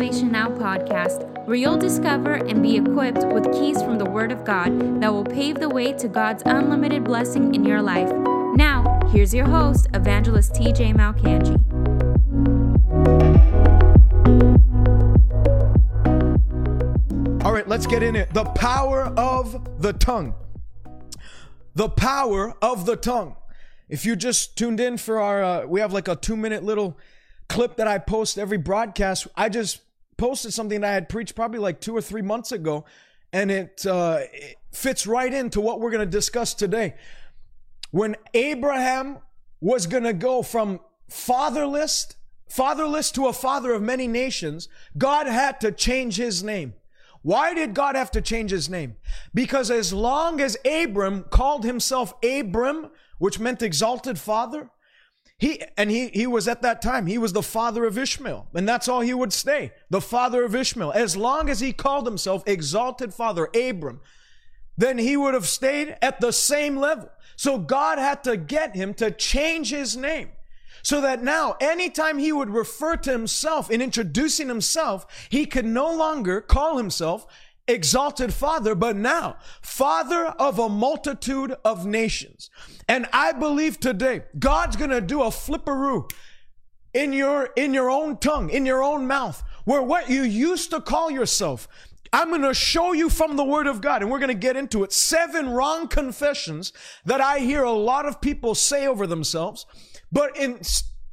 Salvation Now podcast, where you'll discover and be equipped with keys from the Word of God that will pave the way to God's unlimited blessing in your life. Now, here's your host, Evangelist TJ Malcanji. All right, let's get in it. The power of the tongue. The power of the tongue. If you just tuned in for our, uh, we have like a two minute little clip that I post every broadcast. I just posted something that I had preached probably like two or three months ago, and it, uh, it fits right into what we're going to discuss today. When Abraham was going to go from fatherless, fatherless to a father of many nations, God had to change his name. Why did God have to change his name? Because as long as Abram called himself Abram, which meant exalted father, he and he he was at that time he was the father of Ishmael and that's all he would stay the father of Ishmael as long as he called himself exalted father Abram then he would have stayed at the same level so God had to get him to change his name so that now anytime he would refer to himself in introducing himself he could no longer call himself exalted father, but now father of a multitude of nations. And I believe today God's going to do a flipperoo in your, in your own tongue, in your own mouth, where what you used to call yourself, I'm going to show you from the word of God and we're going to get into it. Seven wrong confessions that I hear a lot of people say over themselves, but in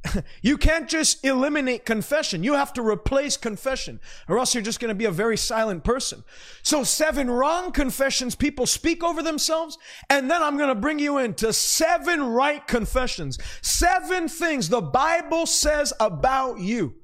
you can't just eliminate confession. You have to replace confession, or else you're just going to be a very silent person. So, seven wrong confessions people speak over themselves, and then I'm going to bring you into seven right confessions. Seven things the Bible says about you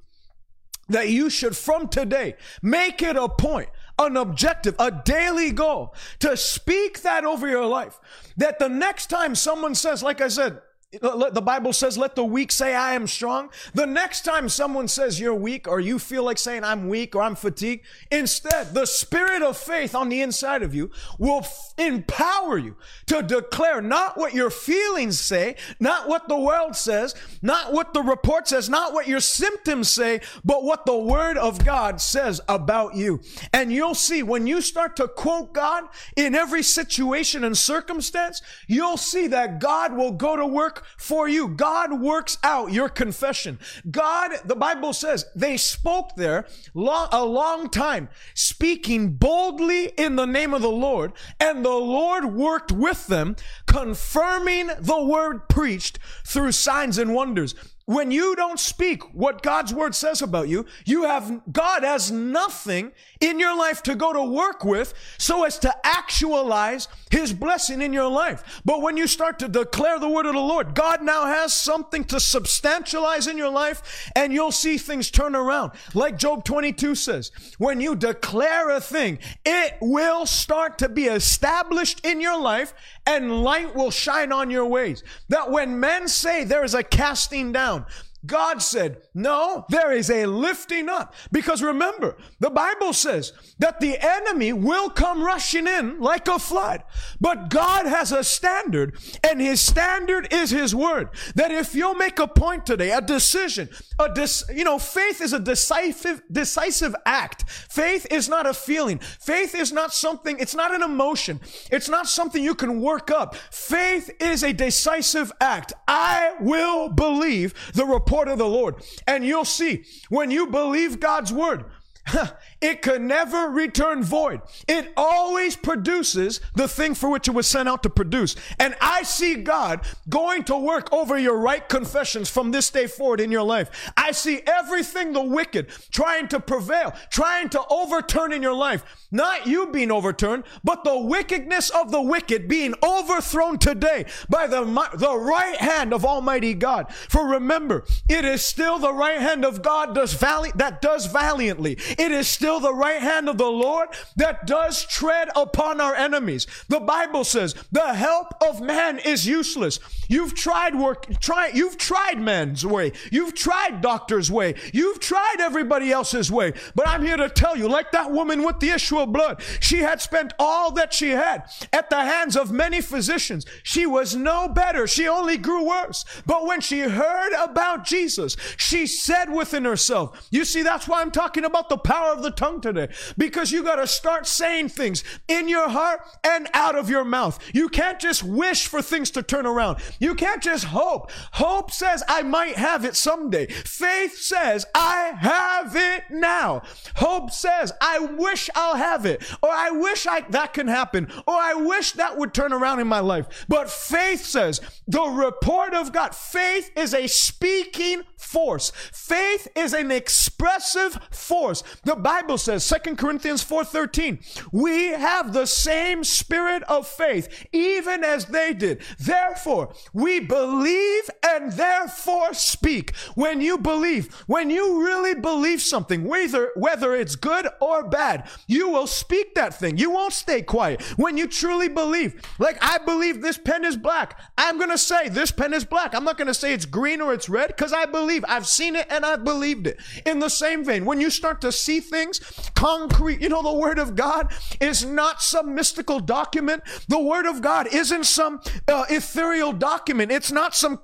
that you should, from today, make it a point an objective, a daily goal to speak that over your life. That the next time someone says, like I said, Uh, the Bible says, let the weak say, I am strong. The next time someone says you're weak or you feel like saying I'm weak or I'm fatigued, instead, the spirit of faith on the inside of you will f- empower you to declare not what your feelings say, not what the world says, not what the report says, not what your symptoms say, but what the word of God says about you. And you'll see when you start to quote God in every situation and circumstance, you'll see that God will go to work for you. God works out your confession. God, the Bible says, they spoke there long, a long time, speaking boldly in the name of the Lord, and the Lord worked with them, confirming the word preached through signs and wonders. When you don't speak what God's word says about you, you have, God has nothing in your life to go to work with so as to actualize his blessing in your life. But when you start to declare the word of the Lord, God now has something to substantialize in your life and you'll see things turn around. Like Job 22 says, when you declare a thing, it will start to be established in your life and light will shine on your ways. That when men say there is a casting down, God said, no, there is a lifting up. Because remember, the Bible says that the enemy will come rushing in like a flood. But God has a standard, and his standard is his word. That if you'll make a point today, a decision, a dis, you know, faith is a decisive, decisive act. Faith is not a feeling. Faith is not something, it's not an emotion. It's not something you can work up. Faith is a decisive act. I will believe the report of the Lord. And you'll see when you believe God's word, it can never return void. It always produces the thing for which it was sent out to produce. And I see God going to work over your right confessions from this day forward in your life. I see everything the wicked trying to prevail, trying to overturn in your life. Not you being overturned, but the wickedness of the wicked being overthrown today by the, the right hand of Almighty God. For remember, it is still the right hand of God does vali- that does valiantly. It is still still the right hand of the Lord that does tread upon our enemies. The Bible says the help of man is useless. You've tried work, try, you've tried man's way. You've tried doctor's way. You've tried everybody else's way. But I'm here to tell you, like that woman with the issue of blood, she had spent all that she had at the hands of many physicians. She was no better. She only grew worse. But when she heard about Jesus, she said within herself, you see, that's why I'm talking about the power of the tongue today, because you got to start saying things in your heart and out of your mouth. You can't just wish for things to turn around. You can't just hope. Hope says, I might have it someday. Faith says, I have it now. Hope says, I wish I'll have it, or I wish I, that can happen, or I wish that would turn around in my life. But faith says, the report of God, faith is a speaking force. Faith is an expressive force. The Bible says, Second Corinthians 4:13, we have the same spirit of faith, even as they did. Therefore, we believe and therefore speak. When you believe, when you really believe something, whether whether it's good or bad, you will speak that thing. You won't stay quiet. When you truly believe, like I believe this pen is black, I'm to say this pen is black. I'm not to say it's green or it's red because I believe. I've seen it and I've believed it. In the same vein, when you start to see things concrete, you know, the Word of God is not some mystical document. The Word of God isn't some uh, ethereal document. It's not some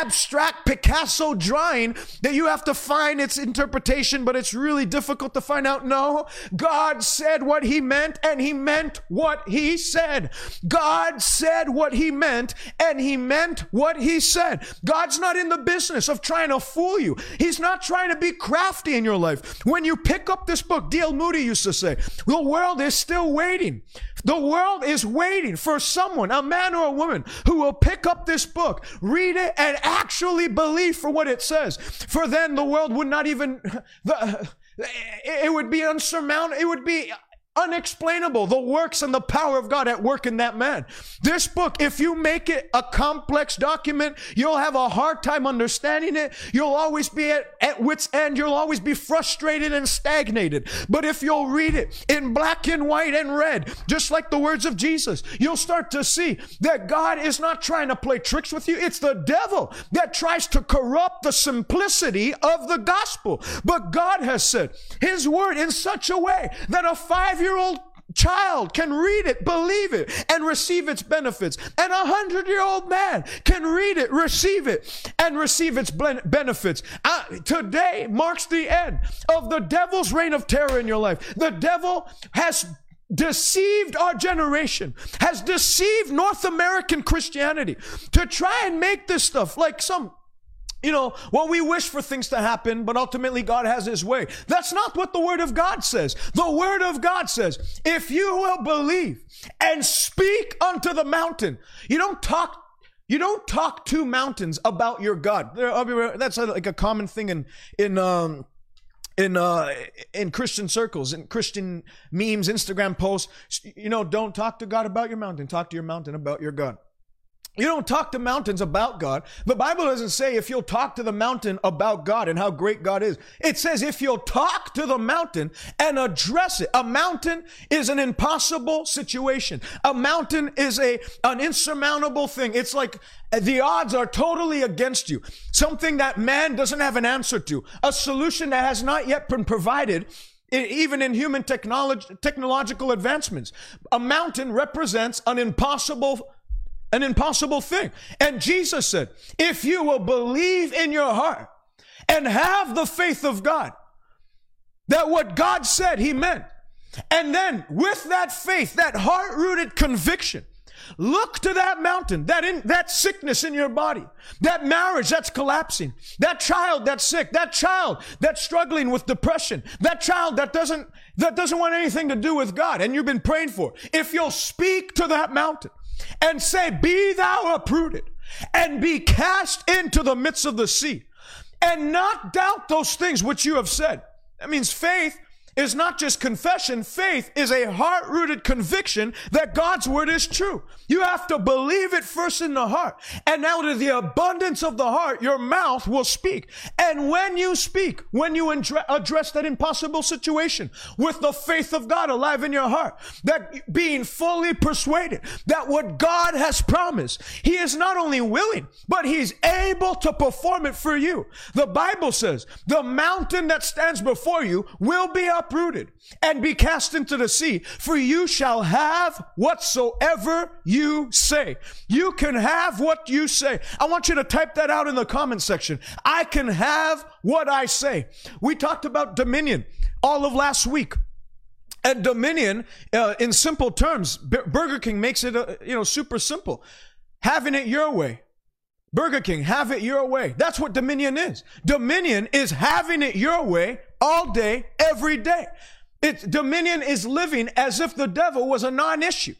abstract Picasso drawing that you have to find its interpretation, but it's really difficult to find out. No, God said what he meant and he meant what he said. God said what he meant and he meant what he said. God's not in the business of trying to fool you. He's not trying to be crafty in your life. When you pick up this book, D.L. Moody used to say, the world is still waiting. The world is waiting for someone, a man or a woman, who will pick up this book, read it, and actually believe for what it says. For then the world would not even, the, it would be unsurmountable. It would be unexplainable the works and the power of God at work in that man. This book, if you make it a complex document, you'll have a hard time understanding it. You'll always be at, at wit's end. You'll always be frustrated and stagnated. But if you'll read it in black and white and red, just like the words of Jesus, you'll start to see that God is not trying to play tricks with you. It's the devil that tries to corrupt the simplicity of the gospel. But God has said his word in such a way that a five year year old child can read it, believe it, and receive its benefits. And a hundred year old man can read it, receive it, and receive its benefits. Uh, today marks the end of the devil's reign of terror in your life. The devil has deceived our generation, has deceived North American Christianity to try and make this stuff like some you know, well, we wish for things to happen, but ultimately God has His way. That's not what the Word of God says. The Word of God says, if you will believe and speak unto the mountain, you don't talk you don't talk to mountains about your God. That's like a common thing in in um, in uh, in Christian circles, in Christian memes, Instagram posts. You know, don't talk to God about your mountain. Talk to your mountain about your God. You don't talk to mountains about God. The Bible doesn't say if you'll talk to the mountain about God and how great God is. It says if you'll talk to the mountain and address it. A mountain is an impossible situation. A mountain is a an insurmountable thing. It's like the odds are totally against you. Something that man doesn't have an answer to. A solution that has not yet been provided even in human technology, technological advancements. A mountain represents an impossible an impossible thing. And Jesus said, if you will believe in your heart and have the faith of God, that what God said, He meant. And then with that faith, that heart rooted conviction, look to that mountain, that in, that sickness in your body, that marriage that's collapsing, that child that's sick, that child that's struggling with depression, that child that doesn't, that doesn't want anything to do with God and you've been praying for. If you'll speak to that mountain, and say, Be thou uprooted and be cast into the midst of the sea, and not doubt those things which you have said. That means faith is not just confession. Faith is a heart rooted conviction that God's word is true. You have to believe it first in the heart. And out of the abundance of the heart, your mouth will speak. And when you speak, when you address that impossible situation with the faith of God alive in your heart, that being fully persuaded that what God has promised, He is not only willing, but He's able to perform it for you. The Bible says the mountain that stands before you will be uprooted and be cast into the sea, for you shall have whatsoever you say. You can have what you say. I want you to type that out in the comment section. I can have what I say. We talked about dominion all of last week. And dominion, uh, in simple terms, B- Burger King makes it, uh, you know, super simple. Having it your way. Burger King, have it your way. That's what dominion is. Dominion is having it your way all day, every day. It's dominion is living as if the devil was a non-issue.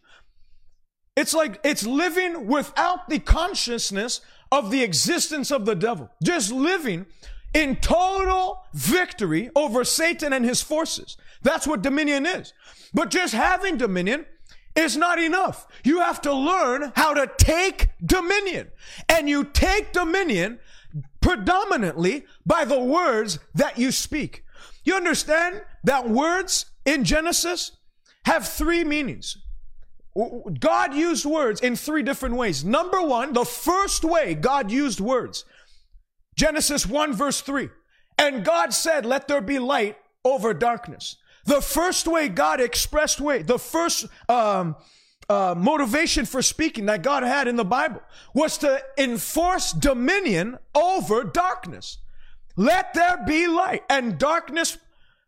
It's like it's living without the consciousness of the existence of the devil. Just living in total victory over Satan and his forces. That's what dominion is. But just having dominion is not enough. You have to learn how to take dominion. And you take dominion predominantly by the words that you speak. You understand that words in Genesis have three meanings. God used words in three different ways. Number one, the first way God used words, Genesis 1 verse 3. And God said, let there be light over darkness. The first way God expressed way, the first um, uh, motivation for speaking that God had in the Bible was to enforce dominion over darkness. Let there be light. And darkness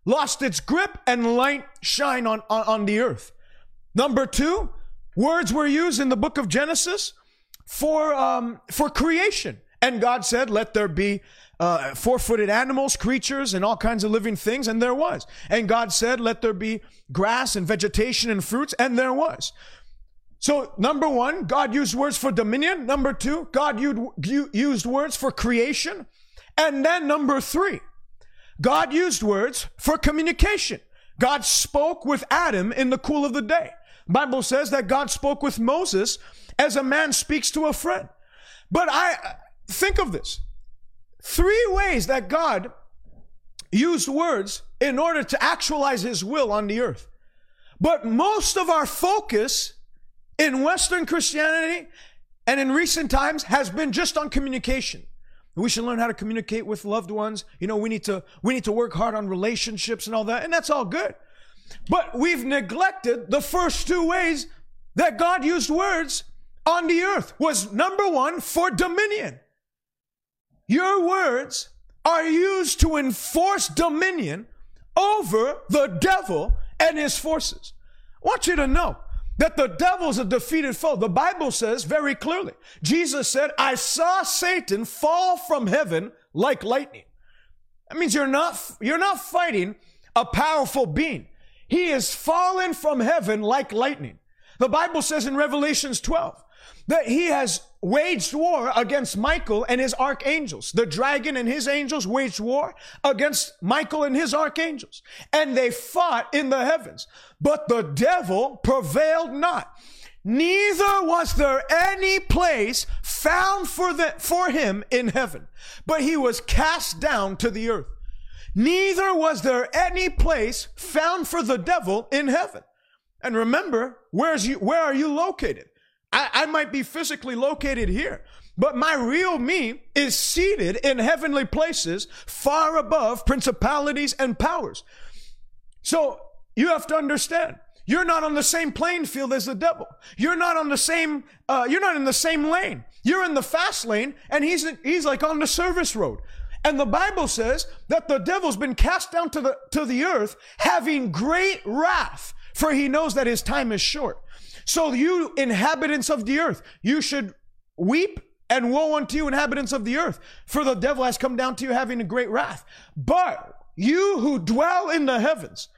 lost its grip and light shine on, on, on the earth. Number two, words were used in the book of Genesis for, um, for creation. And God said, let there be uh, four-footed animals, creatures, and all kinds of living things, and there was. And God said, "Let there be grass and vegetation and fruits," and there was. So, number one, God used words for dominion. Number two, God used words for creation. And then number three, God used words for communication. God spoke with Adam in the cool of the day. Bible says that God spoke with Moses as a man speaks to a friend. But I think of this. Three ways that God used words in order to actualize his will on the earth. But most of our focus in Western Christianity and in recent times has been just on communication. We should learn how to communicate with loved ones. You know, we need to we need to work hard on relationships and all that, and that's all good. But we've neglected the first two ways that God used words on the earth was number 1 for dominion. Your words are used to enforce dominion over the devil and his forces. I want you to know that the devil's a defeated foe. The Bible says very clearly, Jesus said, I saw Satan fall from heaven like lightning. That means you're not, you're not fighting a powerful being. He is fallen from heaven like lightning. The Bible says in Revelations 12 that he has waged war against Michael and his archangels. The dragon and his angels waged war against Michael and his archangels. And they fought in the heavens. But the devil prevailed not. Neither was there any place found for, the, for him in heaven, but he was cast down to the earth. Neither was there any place found for the devil in heaven. And remember, where's you, where are you located? I, I might be physically located here, but my real me is seated in heavenly places far above principalities and powers. So you have to understand. You're not on the same playing field as the devil. You're not on the same, uh, you're not in the same lane. You're in the fast lane and he's, he's like on the service road. And the Bible says that the devil's been cast down to the, to the earth having great wrath for he knows that his time is short. So, you inhabitants of the earth, you should weep and woe unto you, inhabitants of the earth, for the devil has come down to you having a great wrath. But you who dwell in the heavens,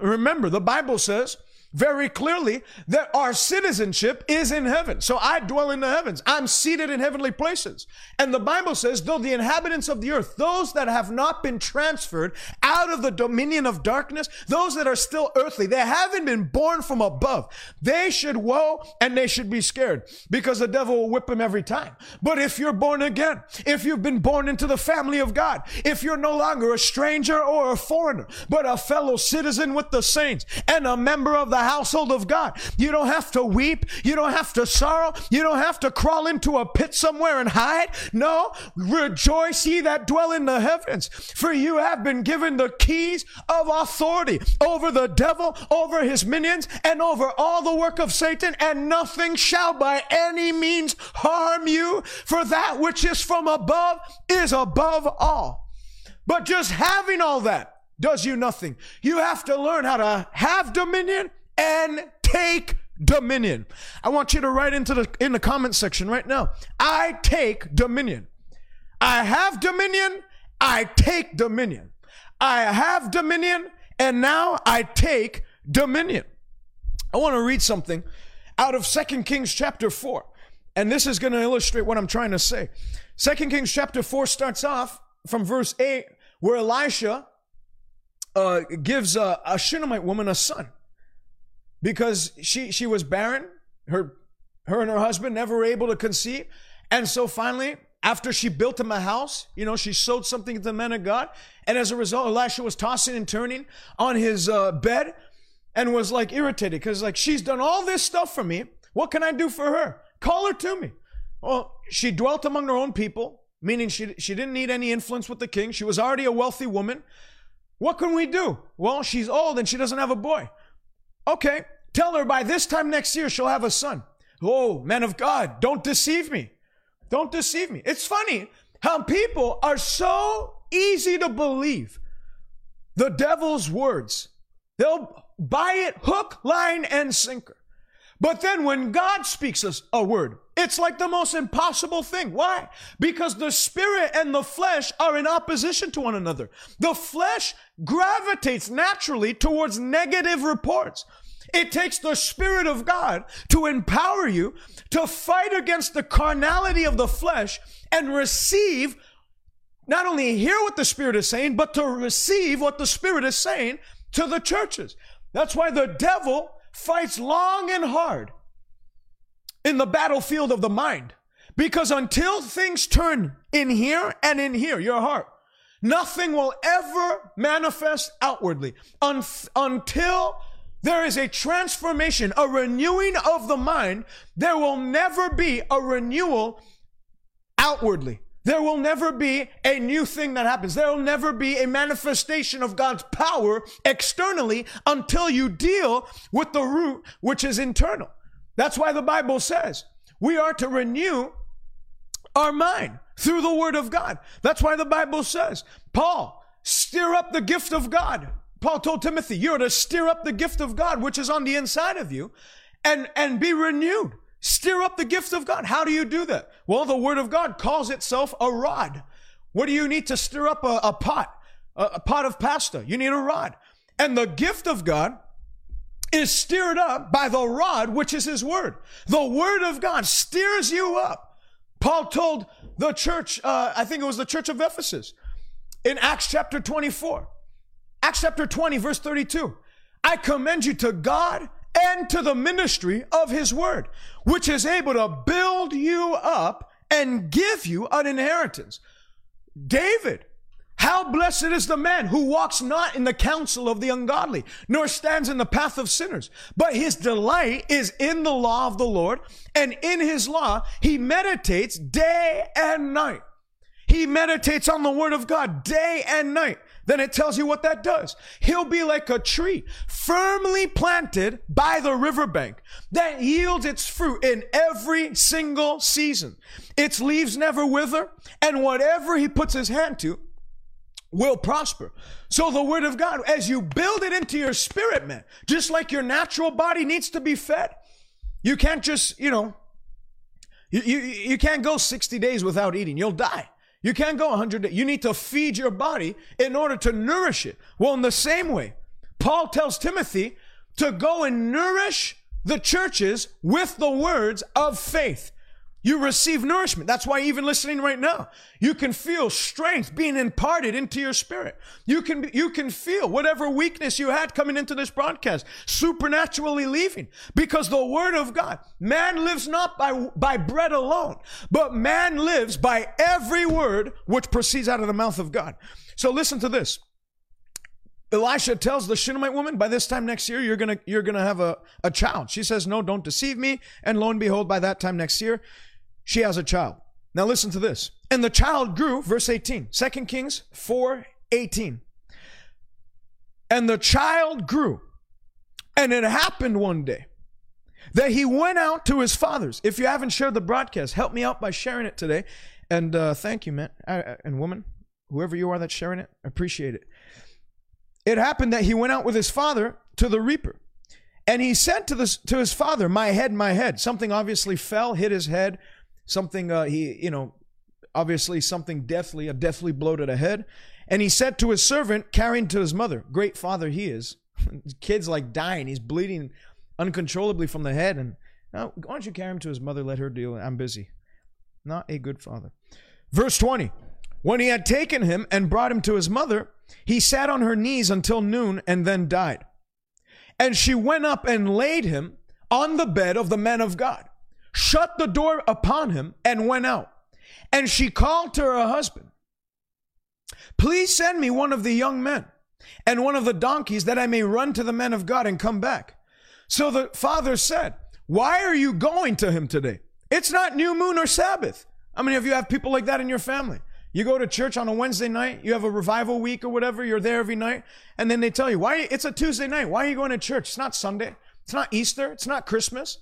remember, the Bible says very clearly that our citizenship is in heaven. So I dwell in the heavens. I'm seated in heavenly places. And the Bible says, though the inhabitants of the earth, those that have not been transferred out of the dominion of darkness, those that are still earthly, they haven't been born from above. They should woe and they should be scared because the devil will whip them every time. But if you're born again, if you've been born into the family of God, if you're no longer a stranger or a foreigner, but a fellow citizen with the saints and a member of the household of God. You don't have to weep. You don't have to sorrow. You don't have to crawl into a pit somewhere and hide. No, rejoice ye that dwell in the heavens, for you have been given the keys of authority over the devil, over his minions, and over all the work of Satan, and nothing shall by any means harm you, for that which is from above is above all. But just having all that does you nothing. You have to learn how to have dominion and take dominion. I want you to write into the in the comment section right now. I take dominion. I have dominion, I take dominion. I have dominion and now I take dominion. I want to read something out of Second Kings chapter 4. And this is going to illustrate what I'm trying to say. Second Kings chapter 4 starts off from verse 8 where Elisha uh, gives a, a Shunammite woman a son because she she was barren. Her her and her husband never were able to conceive, and so finally, after she built him a house, you know, she sowed something to the men of God, and as a result, Elisha was tossing and turning on his uh, bed, and was like irritated because like she's done all this stuff for me. What can I do for her? Call her to me. Well, she dwelt among her own people, meaning she she didn't need any influence with the king. She was already a wealthy woman. What can we do? Well, she's old and she doesn't have a boy. Okay, tell her by this time next year she'll have a son. Oh, man of God, don't deceive me. Don't deceive me. It's funny how people are so easy to believe the devil's words. They'll buy it hook, line, and sinker. But then when God speaks us a word, it's like the most impossible thing. Why? Because the spirit and the flesh are in opposition to one another. The flesh gravitates naturally towards negative reports. It takes the Spirit of God to empower you to fight against the carnality of the flesh and receive, not only hear what the Spirit is saying, but to receive what the Spirit is saying to the churches. That's why the devil fights long and hard in the battlefield of the mind. Because until things turn in here and in here, your heart, nothing will ever manifest outwardly Un- until there is a transformation, a renewing of the mind. There will never be a renewal outwardly. There will never be a new thing that happens. There will never be a manifestation of God's power externally until you deal with the root, which is internal. That's why the Bible says we are to renew our mind through the Word of God. That's why the Bible says, Paul, stir up the gift of God. Paul told Timothy, you're to stir up the gift of God, which is on the inside of you, and, and be renewed. Stir up the gift of God. How do you do that? Well, the word of God calls itself a rod. What do you need to stir up a, a pot? A, a pot of pasta. You need a rod. And the gift of God is stirred up by the rod, which is his word. The word of God steers you up. Paul told the church, uh, I think it was the church of Ephesus in Acts chapter 24. Acts chapter 20, verse 32. I commend you to God and to the ministry of his word, which is able to build you up and give you an inheritance. David, how blessed is the man who walks not in the counsel of the ungodly, nor stands in the path of sinners, but his delight is in the law of the Lord, and in his law he meditates day and night. He meditates on the word of God day and night then it tells you what that does. He'll be like a tree firmly planted by the riverbank that yields its fruit in every single season. Its leaves never wither, and whatever he puts his hand to will prosper. So the word of God, as you build it into your spirit, man, just like your natural body needs to be fed, you can't just, you know, you, you, you can't go 60 days without eating. You'll die. You can't go 100 days. You need to feed your body in order to nourish it. Well, in the same way, Paul tells Timothy to go and nourish the churches with the words of faith. You receive nourishment. That's why even listening right now, you can feel strength being imparted into your spirit. You can, you can feel whatever weakness you had coming into this broadcast supernaturally leaving because the word of God, man lives not by, by bread alone, but man lives by every word which proceeds out of the mouth of God. So listen to this. Elisha tells the Shunammite woman, by this time next year, you're gonna, you're gonna have a, a child. She says, no, don't deceive me. And lo and behold, by that time next year, she has a child. Now listen to this. And the child grew, verse 18, 2 Kings 4 18. And the child grew. And it happened one day that he went out to his father's. If you haven't shared the broadcast, help me out by sharing it today. And uh, thank you, man and woman, whoever you are that's sharing it, appreciate it. It happened that he went out with his father to the reaper. And he said to, this, to his father, My head, my head. Something obviously fell, hit his head, something uh, he you know obviously something deathly a deathly the head. And he said to his servant carrying to his mother great father he is. Kid's like dying. He's bleeding uncontrollably from the head. And now why don't you carry him to his mother? Let her deal i'm busy. Not a good father. Verse 20 when he had taken him and brought him to his mother he sat on her knees until noon and then died. And she went up and laid him on the bed of the man of god shut the door upon him, and went out. And she called to her husband, Please send me one of the young men and one of the donkeys that I may run to the men of God and come back. So the father said, Why are you going to him today? It's not new moon or Sabbath. How many of you have people like that in your family? You go to church on a Wednesday night, you have a revival week or whatever, you're there every night, and then they tell you, why it's a Tuesday night. Why are you going to church? It's not Sunday. It's not Easter. It's not Christmas.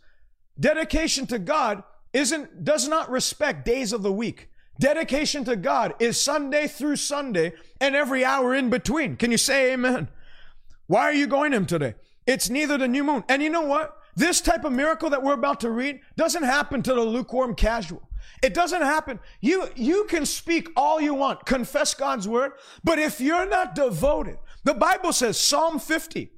Dedication to God isn't, does not respect days of the week. Dedication to God is Sunday through Sunday and every hour in between. Can you say amen? Why are you going to him today? It's neither the new moon. And you know what? This type of miracle that we're about to read doesn't happen to the lukewarm casual. It doesn't happen. You, you can speak all you want, confess God's word, but if you're not devoted, the Bible says, Psalm 50,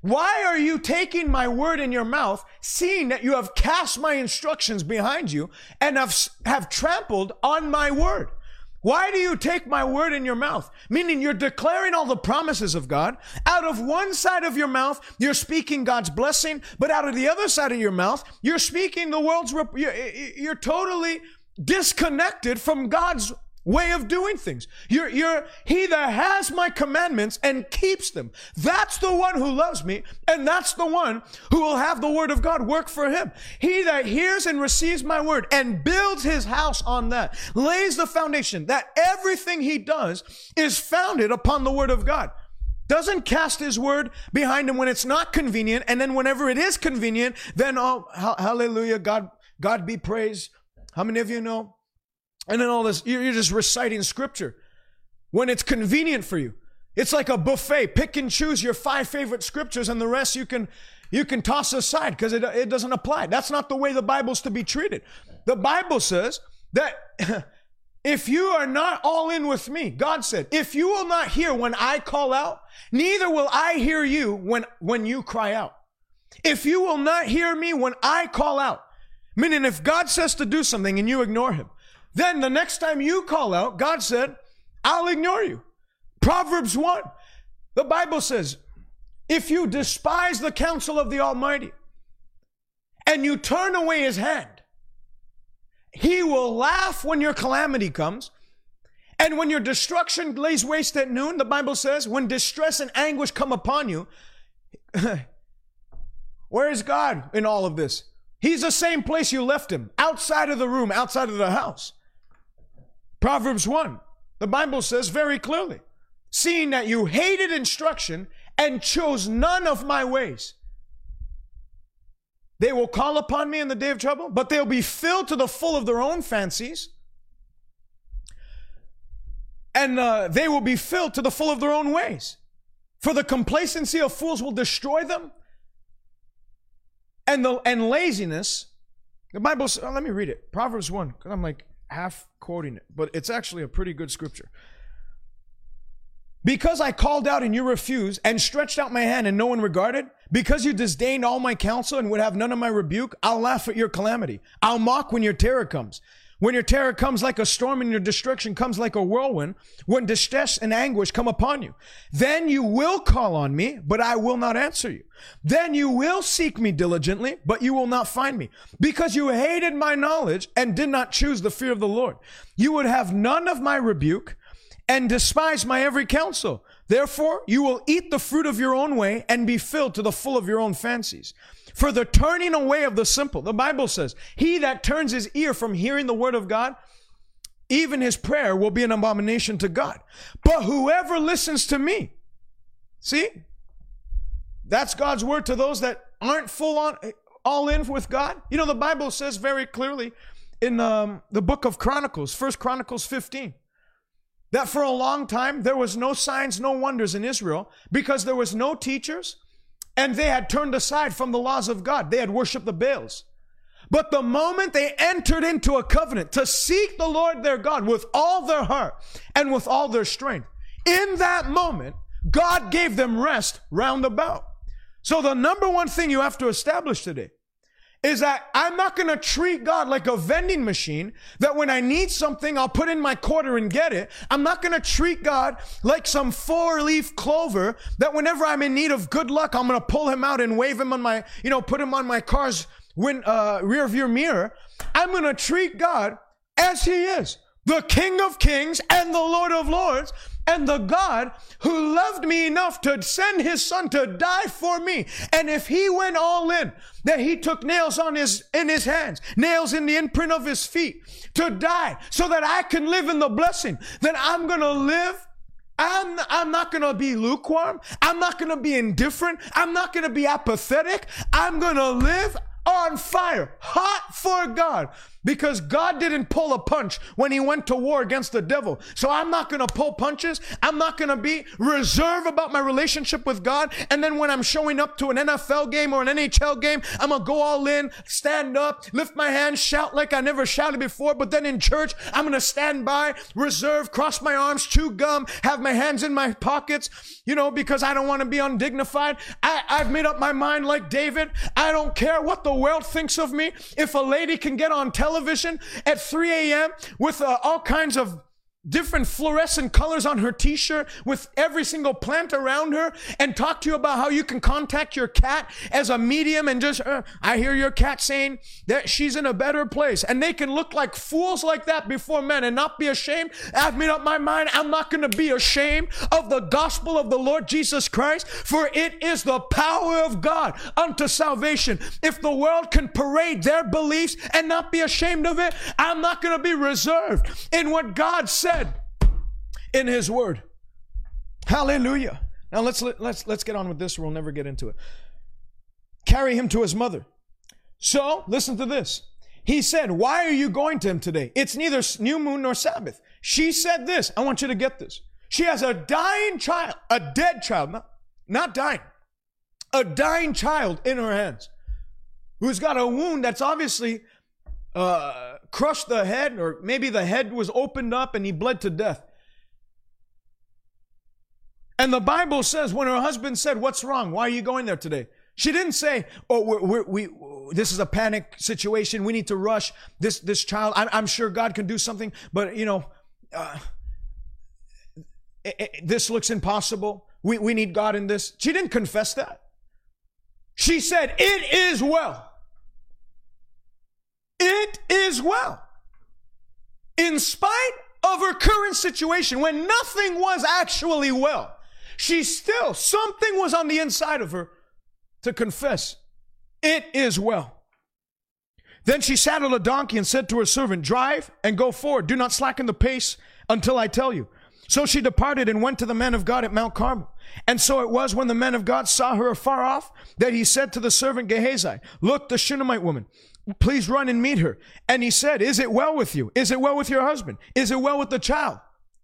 why are you taking my word in your mouth, seeing that you have cast my instructions behind you and have, have trampled on my word? Why do you take my word in your mouth? Meaning you're declaring all the promises of God. Out of one side of your mouth, you're speaking God's blessing, but out of the other side of your mouth, you're speaking the world's, you're, you're totally disconnected from God's way of doing things. You're, you're, he that has my commandments and keeps them. That's the one who loves me, and that's the one who will have the word of God work for him. He that hears and receives my word and builds his house on that, lays the foundation that everything he does is founded upon the word of God. Doesn't cast his word behind him when it's not convenient, and then whenever it is convenient, then oh, hallelujah, God, God be praised. How many of you know and then all this, you're just reciting scripture when it's convenient for you. It's like a buffet. Pick and choose your five favorite scriptures, and the rest you can you can toss aside because it, it doesn't apply. That's not the way the Bible's to be treated. The Bible says that if you are not all in with me, God said, if you will not hear when I call out, neither will I hear you when, when you cry out. If you will not hear me when I call out, meaning if God says to do something and you ignore him, then the next time you call out, God said, I'll ignore you. Proverbs 1. The Bible says, if you despise the counsel of the Almighty and you turn away his hand, he will laugh when your calamity comes. And when your destruction lays waste at noon, the Bible says, when distress and anguish come upon you, where is God in all of this? He's the same place you left him, outside of the room, outside of the house. Proverbs 1, the Bible says very clearly, seeing that you hated instruction and chose none of my ways. They will call upon me in the day of trouble, but they'll be filled to the full of their own fancies. And uh, they will be filled to the full of their own ways. For the complacency of fools will destroy them. And the and laziness, the Bible. Oh, let me read it. Proverbs one. Because I'm like, half quoting it, but it's actually a pretty good scripture. Because I called out and you refused, and stretched out my hand and no one regarded, because you disdained all my counsel and would have none of my rebuke, I'll laugh at your calamity. I'll mock when your terror comes. When your terror comes like a storm and your destruction comes like a whirlwind, when distress and anguish come upon you, then you will call on me, but I will not answer you. Then you will seek me diligently, but you will not find me, because you hated my knowledge and did not choose the fear of the Lord. You would have none of my rebuke and despise my every counsel. Therefore, you will eat the fruit of your own way and be filled to the full of your own fancies. For the turning away of the simple, the Bible says, he that turns his ear from hearing the word of God, even his prayer will be an abomination to God. But whoever listens to me, see, that's God's word to those that aren't full on, all in with God. You know, the Bible says very clearly in um, the book of Chronicles, First Chronicles 15, that for a long time there was no signs, no wonders in Israel because there was no teachers and they had turned aside from the laws of God. They had worshiped the Baals. But the moment they entered into a covenant to seek the Lord their God with all their heart and with all their strength, in that moment, God gave them rest round about. So the number one thing you have to establish today is that I'm not going to treat God like a vending machine that when I need something, I'll put in my quarter and get it. I'm not going to treat God like some four leaf clover that whenever I'm in need of good luck, I'm going to pull him out and wave him on my, you know, put him on my car's win, uh, rear view mirror. I'm going to treat God as he is, the King of kings and the Lord of lords and the God who loved me enough to send his son to die for me. And if he went all in, that he took nails on his, in his hands, nails in the imprint of his feet to die so that I can live in the blessing, then I'm going to live I'm, I'm not going to be lukewarm. I'm not going to be indifferent. I'm not going to be apathetic. I'm going to live on fire, hot for God because God didn't pull a punch when he went to war against the devil. So I'm not going to pull punches. I'm not going to be reserved about my relationship with God. And then when I'm showing up to an NFL game or an NHL game, I'm going to go all in, stand up, lift my hands, shout like I never shouted before. But then in church, I'm going to stand by, reserve, cross my arms, chew gum, have my hands in my pockets, you know, because I don't want to be undignified. I, I've made up my mind like David. I don't care what the world thinks of me. If a lady can get on television, television at 3 a.m. with uh, all kinds of different fluorescent colors on her t-shirt with every single plant around her and talk to you about how you can contact your cat as a medium and just uh, i hear your cat saying that she's in a better place. And they can look like fools like that before men and not be ashamed. I've made up my mind i'm not going to be ashamed of the gospel of the lord jesus christ for it is the power of god unto salvation. If the world can parade their beliefs and not be ashamed of it i'm not going to be reserved in what god said said in his word. Hallelujah. Now let's let's let's get on with this. We'll never get into it. Carry him to his mother. So, listen to this. He said, "Why are you going to him today? It's neither new moon nor Sabbath." She said this. I want you to get this. She has a dying child, a dead child, not, not dying. A dying child in her hands who's got a wound that's obviously uh, crushed the head, or maybe the head was opened up and he bled to death. And the Bible says when her husband said, What's wrong? Why are you going there today? She didn't say, "Oh, we're, we're, we this is a panic situation. We need to rush this this child. I'm, I'm sure God can do something, but you know, uh, it, it, this looks impossible. We we need God in this." She didn't confess that. She said, "It is well." It is well. In spite of her current situation, when nothing was actually well, she still, something was on the inside of her to confess, It is well. Then she saddled a donkey and said to her servant, Drive and go forward. Do not slacken the pace until I tell you. So she departed and went to the men of God at Mount Carmel. And so it was when the men of God saw her afar off that he said to the servant Gehazi, Look, the Shunammite woman, please run and meet her. And he said, Is it well with you? Is it well with your husband? Is it well with the child?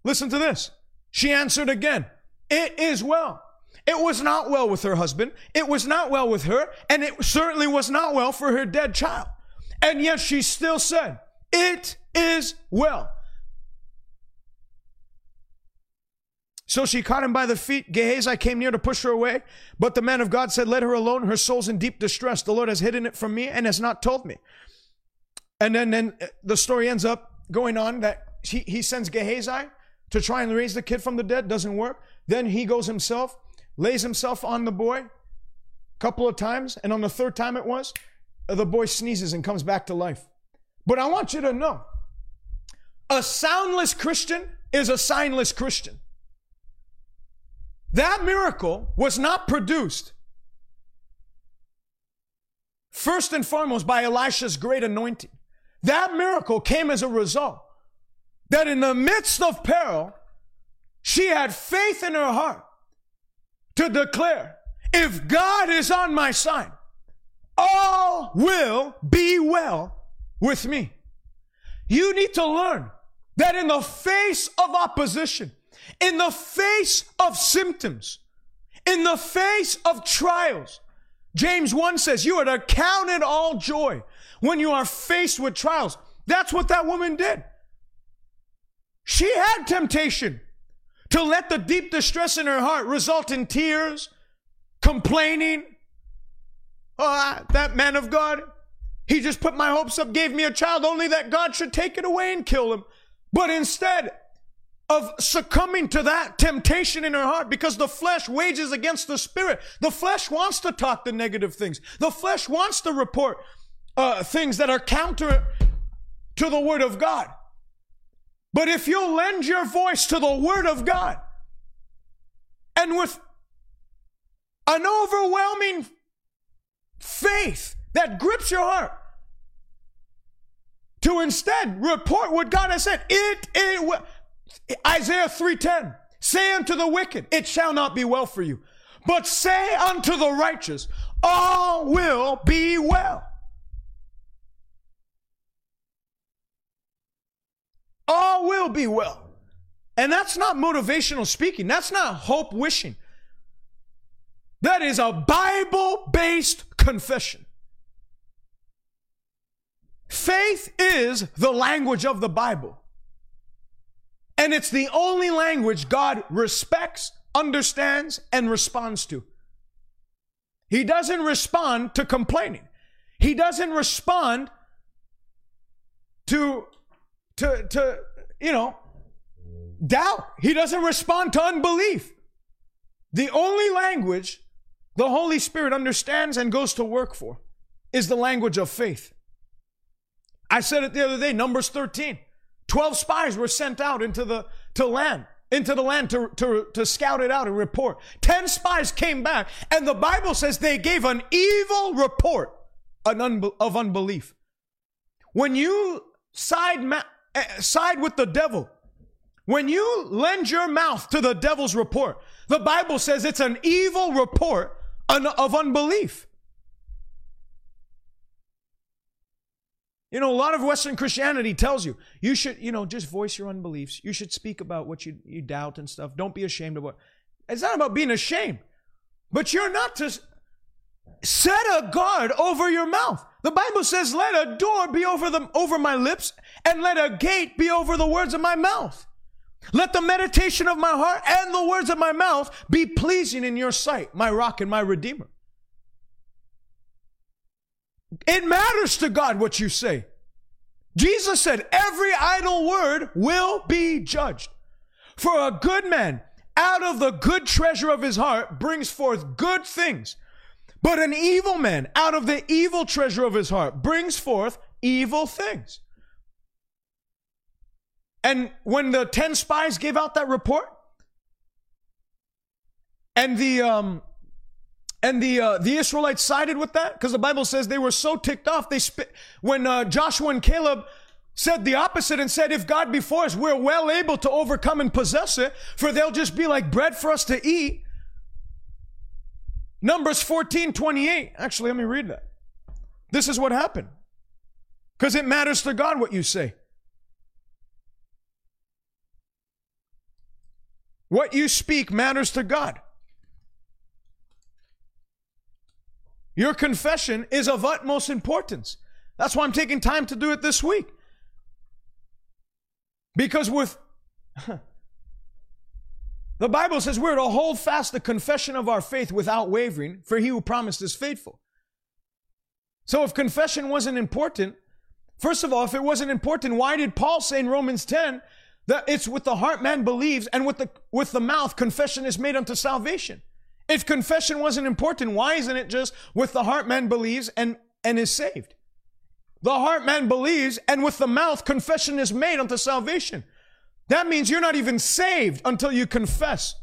Listen to this. She answered again, It is well. It was not well with her husband. It was not well with her. And it certainly was not well for her dead child. And yet she still said, It is well. So she caught him by the feet. Gehazi came near to push her away, but the man of God said, Let her alone. Her soul's in deep distress. The Lord has hidden it from me and has not told me. And then, then uh, the story ends up going on that he, he sends Gehazi to try and raise the kid from the dead. Doesn't work. Then he goes himself, lays himself on the boy a couple of times. And on the third time it was, uh, the boy sneezes and comes back to life. But I want you to know a soundless Christian is a signless Christian. That miracle was not produced first and foremost by Elisha's great anointing. That miracle came as a result that in the midst of peril, she had faith in her heart to declare, if God is on my side, all will be well with me. You need to learn that in the face of opposition, in the face of symptoms, in the face of trials. James 1 says, You are to count it all joy when you are faced with trials. That's what that woman did. She had temptation to let the deep distress in her heart result in tears, complaining. Oh, that man of God, he just put my hopes up, gave me a child, only that God should take it away and kill him. But instead, of succumbing to that temptation in her heart because the flesh wages against the spirit. The flesh wants to talk the negative things. The flesh wants to report uh, things that are counter to the word of God. But if you lend your voice to the word of God and with an overwhelming faith that grips your heart, to instead report what God has said. It, it, Isaiah 3:10, say unto the wicked, it shall not be well for you. But say unto the righteous, all will be well. All will be well. And that's not motivational speaking. That's not hope wishing. That is a Bible based confession. Faith is the language of the Bible. And it's the only language God respects, understands, and responds to. He doesn't respond to complaining. He doesn't respond to, to, to, you know, doubt. He doesn't respond to unbelief. The only language the Holy Spirit understands and goes to work for is the language of faith. I said it the other day, Numbers 13. 12 spies were sent out into the to land into the land to, to, to scout it out and report. 10 spies came back, and the Bible says they gave an evil report of unbelief. When you side, ma- eh, side with the devil, when you lend your mouth to the devil's report, the Bible says it's an evil report of unbelief. You know, a lot of Western Christianity tells you, you should, you know, just voice your unbeliefs. You should speak about what you, you doubt and stuff. Don't be ashamed of what. It's not about being ashamed, but you're not to set a guard over your mouth. The Bible says, let a door be over the, over my lips and let a gate be over the words of my mouth. Let the meditation of my heart and the words of my mouth be pleasing in your sight, my rock and my redeemer. It matters to God what you say. Jesus said, every idle word will be judged. For a good man out of the good treasure of his heart brings forth good things. But an evil man out of the evil treasure of his heart brings forth evil things. And when the 10 spies gave out that report, and the um, and the uh, the Israelites sided with that because the Bible says they were so ticked off. They spit when uh, Joshua and Caleb said the opposite and said, "If God be for us, we're well able to overcome and possess it, for they'll just be like bread for us to eat." Numbers 14, 28. Actually, let me read that. This is what happened. Because it matters to God what you say. What you speak matters to God. Your confession is of utmost importance. That's why I'm taking time to do it this week. Because with The Bible says we're to hold fast the confession of our faith without wavering, for he who promised is faithful. So if confession wasn't important, first of all, if it wasn't important, why did Paul say in Romans 10 that it's with the heart man believes and with the with the mouth confession is made unto salvation? If confession wasn't important, why isn't it just with the heart man believes and and is saved? The heart man believes and with the mouth confession is made unto salvation. That means you're not even saved until you confess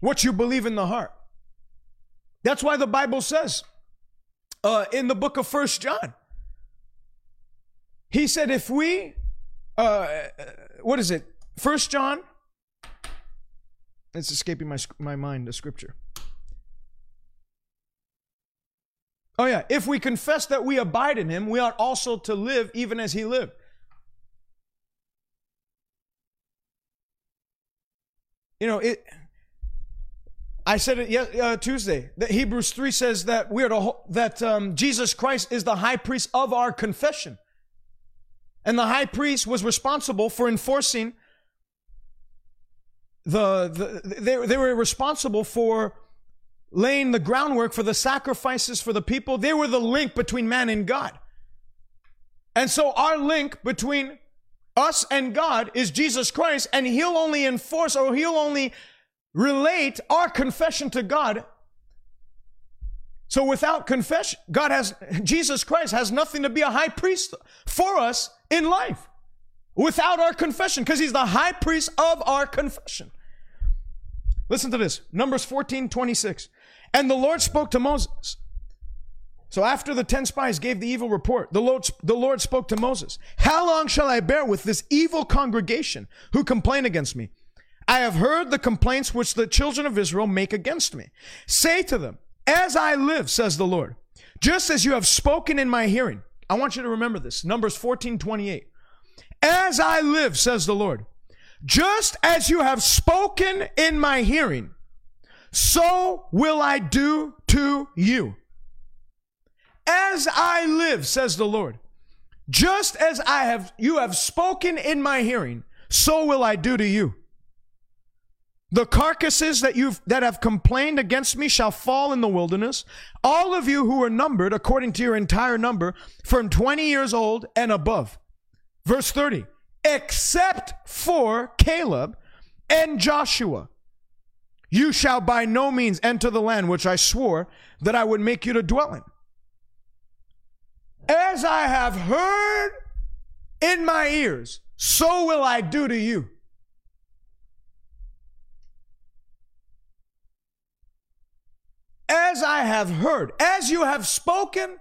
what you believe in the heart. That's why the Bible says uh, in the book of First John, he said, if we, uh, what is it? First John. It's escaping my my mind. The scripture. Oh yeah, if we confess that we abide in Him, we ought also to live even as He lived. You know, it. I said it uh, Tuesday. That Hebrews three says that we are to, that um, Jesus Christ is the high priest of our confession, and the high priest was responsible for enforcing the, the they, they were responsible for laying the groundwork for the sacrifices for the people. They were the link between man and God. And so our link between us and God is Jesus Christ, and He'll only enforce or He'll only relate our confession to God. So without confession, God has, Jesus Christ has nothing to be a high priest for us in life without our confession because He's the high priest of our confession. Listen to this Numbers 14 26. And the Lord spoke to Moses so after the ten spies gave the evil report, the Lord, the Lord spoke to Moses. How long shall I bear with this evil congregation who complain against me? I have heard the complaints which the children of Israel make against me. Say to them, as I live, says the Lord, just as you have spoken in my hearing. I want you to remember this. Numbers 14, 28. As I live, says the Lord, just as you have spoken in my hearing, so will I do to you. As I live, says the Lord, just as I have you have spoken in my hearing, so will I do to you. The carcasses that you've that have complained against me shall fall in the wilderness. All of you who are numbered according to your entire number, from 20 years old and above. Verse 30. Except for Caleb and Joshua. You shall by no means enter the land which I swore that I would make you to dwell in. As I have heard in my ears, so will I do to you. As I have heard, as you have spoken,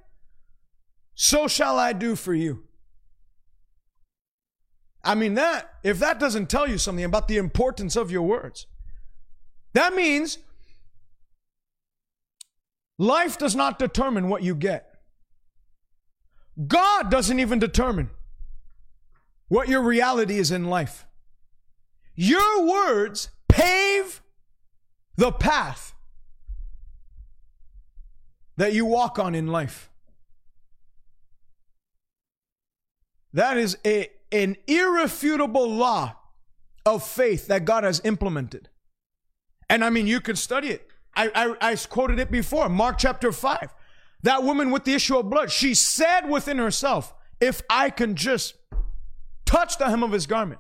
so shall I do for you. I mean, that, if that doesn't tell you something about the importance of your words, that means life does not determine what you get. God doesn't even determine what your reality is in life. Your words pave the path that you walk on in life. That is a, an irrefutable law of faith that God has implemented. And I mean, you can study it. I, I, I quoted it before, Mark chapter 5. That woman with the issue of blood, she said within herself, if I can just touch the hem of his garment.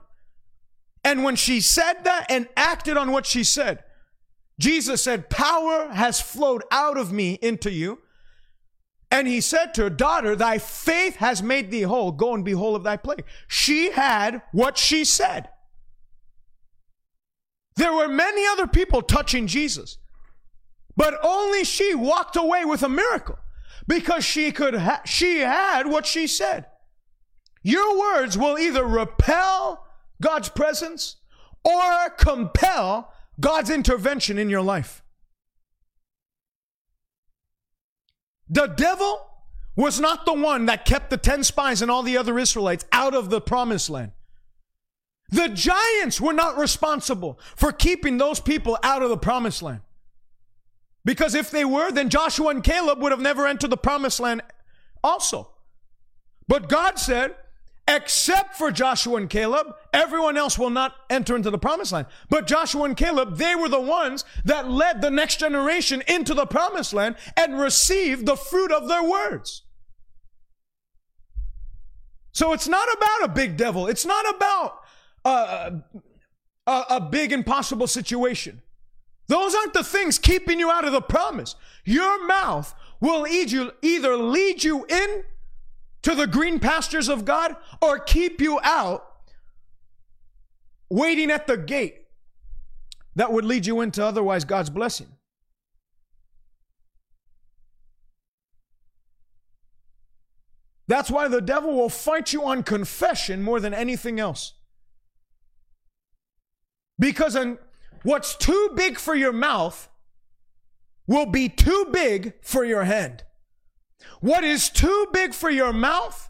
And when she said that and acted on what she said, Jesus said, Power has flowed out of me into you. And he said to her, Daughter, thy faith has made thee whole. Go and be whole of thy plague. She had what she said. There were many other people touching Jesus, but only she walked away with a miracle because she could ha- she had what she said. Your words will either repel God's presence or compel God's intervention in your life. The devil was not the one that kept the 10 spies and all the other Israelites out of the promised land. The giants were not responsible for keeping those people out of the promised land. Because if they were, then Joshua and Caleb would have never entered the promised land also. But God said, except for Joshua and Caleb, everyone else will not enter into the promised land. But Joshua and Caleb, they were the ones that led the next generation into the promised land and received the fruit of their words. So it's not about a big devil. It's not about a, a, big impossible situation. Those aren't the things keeping you out of the promise. Your mouth will either lead you in to the green pastures of God or keep you out waiting at the gate that would lead you into otherwise God's blessing. That's why the devil will fight you on confession more than anything else. Because what's too big for your mouth will be too big for your hand. What is too big for your mouth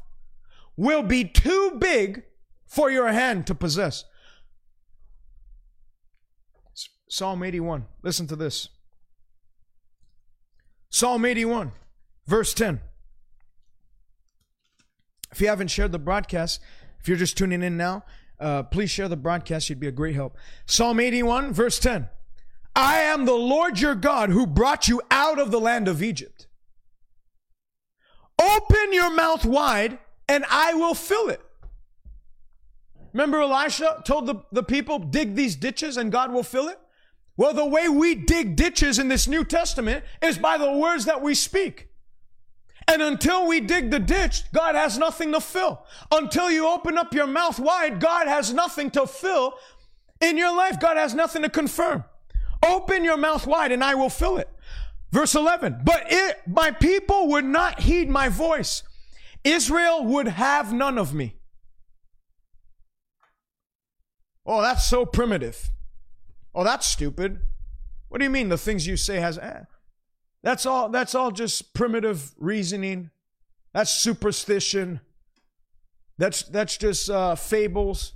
will be too big for your hand to possess. Psalm 81. Listen to this. Psalm 81, verse 10. If you haven't shared the broadcast, if you're just tuning in now, uh, please share the broadcast. You'd be a great help. Psalm 81, verse 10. I am the Lord your God who brought you out of the land of Egypt. Open your mouth wide and I will fill it. Remember Elisha told the, the people, dig these ditches and God will fill it? Well, the way we dig ditches in this New Testament is by the words that we speak. And until we dig the ditch, God has nothing to fill. Until you open up your mouth wide, God has nothing to fill in your life. God has nothing to confirm. Open your mouth wide and I will fill it. Verse 11, but it, my people would not heed my voice. Israel would have none of me. Oh, that's so primitive. Oh, that's stupid. What do you mean the things you say has eh? That's all that's all just primitive reasoning. That's superstition. That's that's just uh, fables.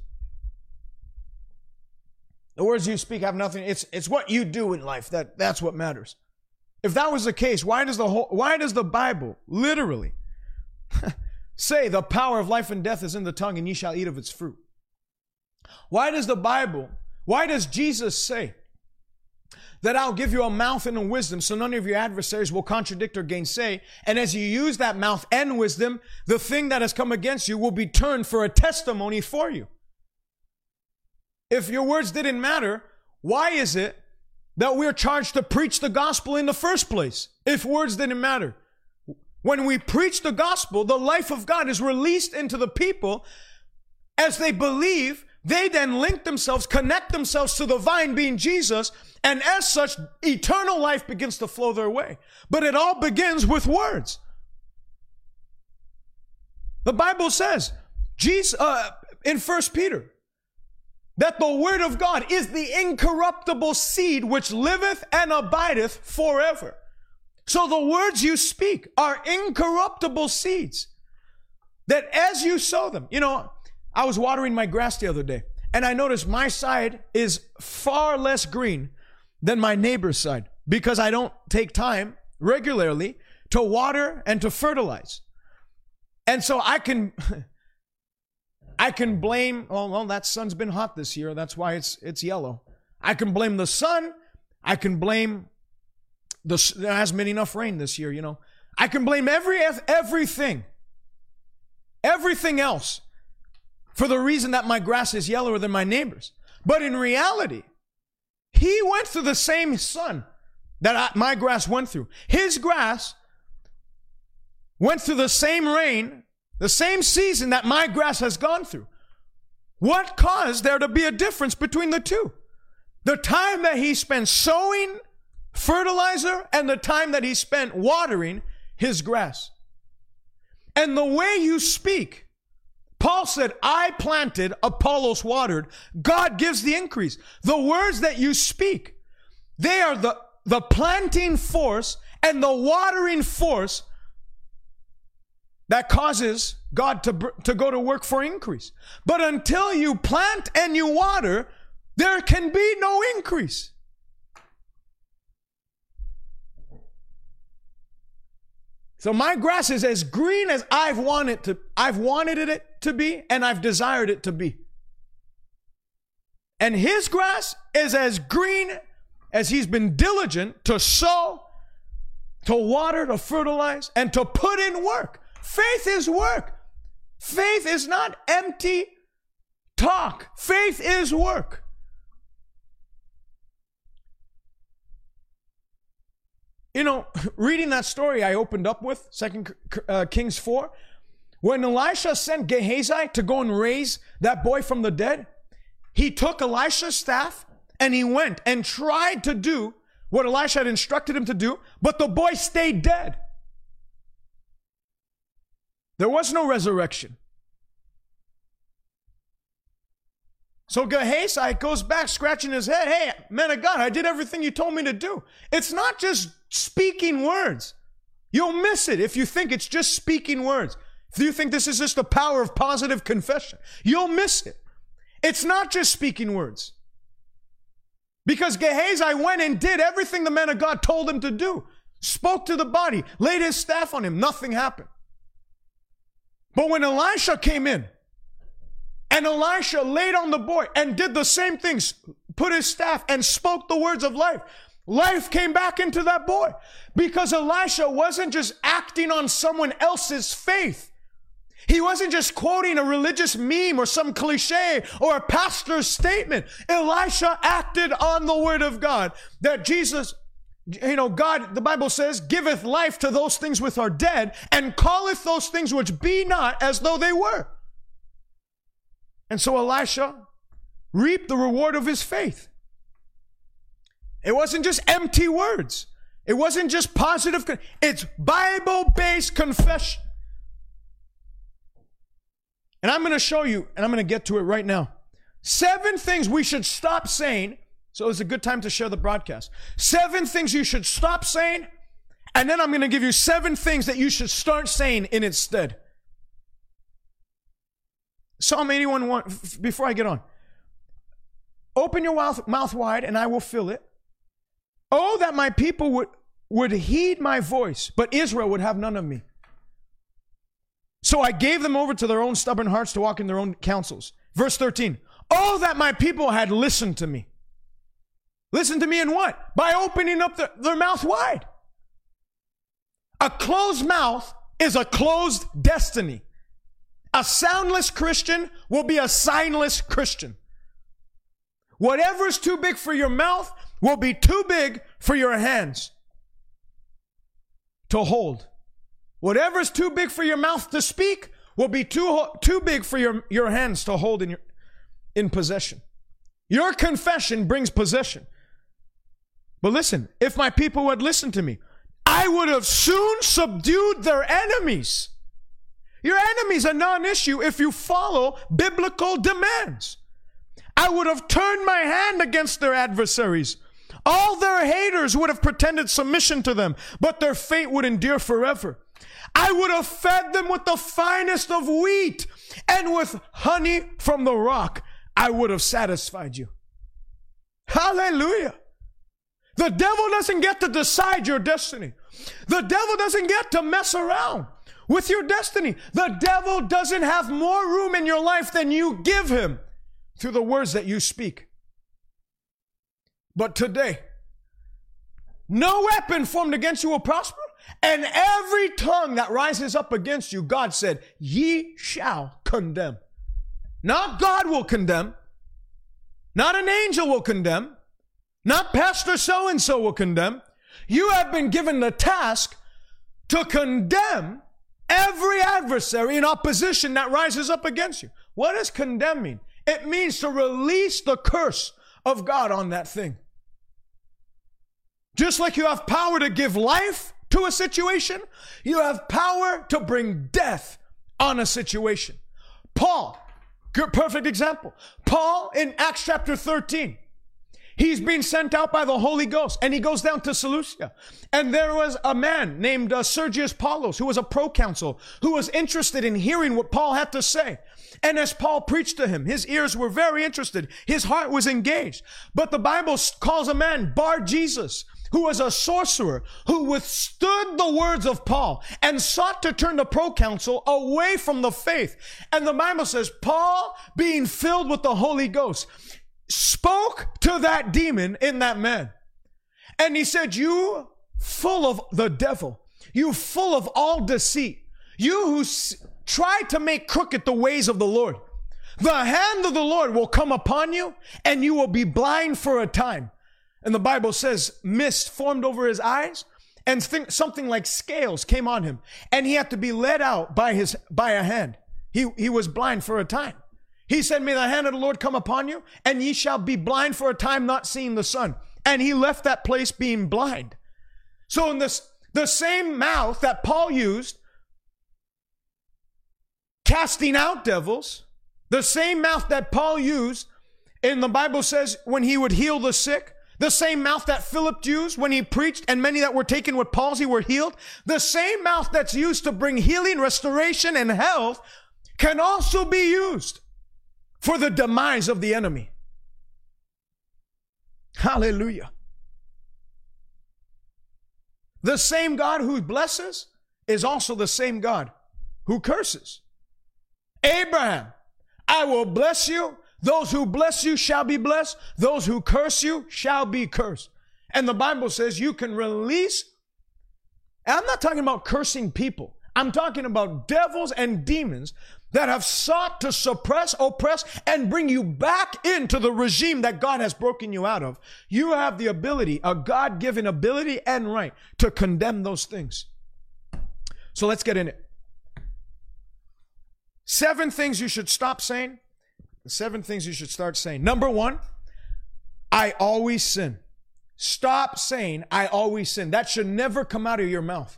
The words you speak have nothing. It's it's what you do in life that that's what matters. If that was the case, why does the whole why does the Bible literally say the power of life and death is in the tongue and ye shall eat of its fruit? Why does the Bible, why does Jesus say that I'll give you a mouth and a wisdom so none of your adversaries will contradict or gainsay. And as you use that mouth and wisdom, the thing that has come against you will be turned for a testimony for you. If your words didn't matter, why is it that we're charged to preach the gospel in the first place? If words didn't matter. When we preach the gospel, the life of God is released into the people as they believe they then link themselves, connect themselves to the vine being Jesus, and as such, eternal life begins to flow their way. But it all begins with words. The Bible says, Jesus, uh, in First Peter, that the word of God is the incorruptible seed which liveth and abideth forever. So the words you speak are incorruptible seeds that as you sow them, you know, I was watering my grass the other day, and I noticed my side is far less green than my neighbor's side because I don't take time regularly to water and to fertilize. And so I can I can blame oh well that sun's been hot this year that's why it's it's yellow. I can blame the sun, I can blame the there hasn't been enough rain this year, you know. I can blame every everything. Everything else for the reason that my grass is yellower than my neighbor's. But in reality, he went through the same sun that I, my grass went through. His grass went through the same rain, the same season that my grass has gone through. What caused there to be a difference between the two? The time that he spent sowing fertilizer and the time that he spent watering his grass. And the way you speak Paul said, I planted, Apollos watered. God gives the increase. The words that you speak, they are the, the planting force and the watering force that causes God to, to go to work for increase. But until you plant and you water, there can be no increase. So my grass is as green as I've wanted to I've wanted it to be and I've desired it to be. And his grass is as green as he's been diligent to sow, to water, to fertilize, and to put in work. Faith is work. Faith is not empty talk. Faith is work. You know, reading that story I opened up with, Second uh, Kings 4, when Elisha sent Gehazi to go and raise that boy from the dead, he took Elisha's staff and he went and tried to do what Elisha had instructed him to do, but the boy stayed dead. There was no resurrection. So Gehazi goes back scratching his head. Hey, man of God, I did everything you told me to do. It's not just speaking words. You'll miss it if you think it's just speaking words. If you think this is just the power of positive confession, you'll miss it. It's not just speaking words. Because Gehazi went and did everything the man of God told him to do. Spoke to the body, laid his staff on him, nothing happened. But when Elisha came in, and Elisha laid on the boy and did the same things, put his staff and spoke the words of life, life came back into that boy. Because Elisha wasn't just acting on someone else's faith. He wasn't just quoting a religious meme or some cliche or a pastor's statement. Elisha acted on the word of God that Jesus, you know, God, the Bible says, giveth life to those things which are dead and calleth those things which be not as though they were. And so Elisha reaped the reward of his faith. It wasn't just empty words. It wasn't just positive. It's Bible based confession. And I'm going to show you, and I'm going to get to it right now. Seven things we should stop saying. So it's a good time to share the broadcast. Seven things you should stop saying. And then I'm going to give you seven things that you should start saying in its stead. Psalm 81 1, before I get on. Open your mouth, mouth wide, and I will fill it. Oh, that my people would, would heed my voice, but Israel would have none of me. So I gave them over to their own stubborn hearts to walk in their own counsels. Verse 13. Oh, that my people had listened to me. Listen to me in what? By opening up the, their mouth wide. A closed mouth is a closed destiny. A soundless Christian will be a signless Christian. Whatever's too big for your mouth will be too big for your hands to hold. Whatever's too big for your mouth to speak will be too, too big for your, your hands to hold in, your, in possession. Your confession brings possession. But listen, if my people would listen to me, I would have soon subdued their enemies. Your enemies are non issue if you follow biblical demands. I would have turned my hand against their adversaries. All their haters would have pretended submission to them, but their fate would endure forever. I would have fed them with the finest of wheat and with honey from the rock. I would have satisfied you. Hallelujah. The devil doesn't get to decide your destiny. The devil doesn't get to mess around with your destiny. The devil doesn't have more room in your life than you give him through the words that you speak. But today, no weapon formed against you will prosper. And every tongue that rises up against you, God said, ye shall condemn. Not God will condemn. Not an angel will condemn. Not Pastor so and so will condemn. You have been given the task to condemn every adversary in opposition that rises up against you. What does condemn mean? It means to release the curse of God on that thing. Just like you have power to give life to a situation, you have power to bring death on a situation. Paul, good, perfect example. Paul in Acts chapter 13, He's being sent out by the Holy Ghost and he goes down to Seleucia. And there was a man named uh, Sergius Paulus who was a proconsul who was interested in hearing what Paul had to say. And as Paul preached to him, his ears were very interested. His heart was engaged. But the Bible calls a man Bar Jesus, who was a sorcerer, who withstood the words of Paul and sought to turn the proconsul away from the faith. And the Bible says, Paul, being filled with the Holy Ghost, spoke to that demon in that man. And he said, You full of the devil, you full of all deceit, you who s- try to make crooked the ways of the Lord. The hand of the Lord will come upon you and you will be blind for a time. And the Bible says mist formed over his eyes and think, something like scales came on him and he had to be led out by his, by a hand. He, he was blind for a time. He said, May the hand of the Lord come upon you, and ye shall be blind for a time, not seeing the sun. And he left that place being blind. So, in this, the same mouth that Paul used, casting out devils, the same mouth that Paul used, in the Bible says when he would heal the sick, the same mouth that Philip used when he preached, and many that were taken with palsy were healed, the same mouth that's used to bring healing, restoration, and health can also be used for the demise of the enemy. Hallelujah. The same God who blesses is also the same God who curses. Abraham, I will bless you. Those who bless you shall be blessed. Those who curse you shall be cursed. And the Bible says you can release. I'm not talking about cursing people. I'm talking about devils and demons that have sought to suppress, oppress, and bring you back into the regime that God has broken you out of. You have the ability, a God given ability and right to condemn those things. So let's get in it. Seven things you should stop saying, seven things you should start saying. Number one, I always sin. Stop saying, I always sin. That should never come out of your mouth.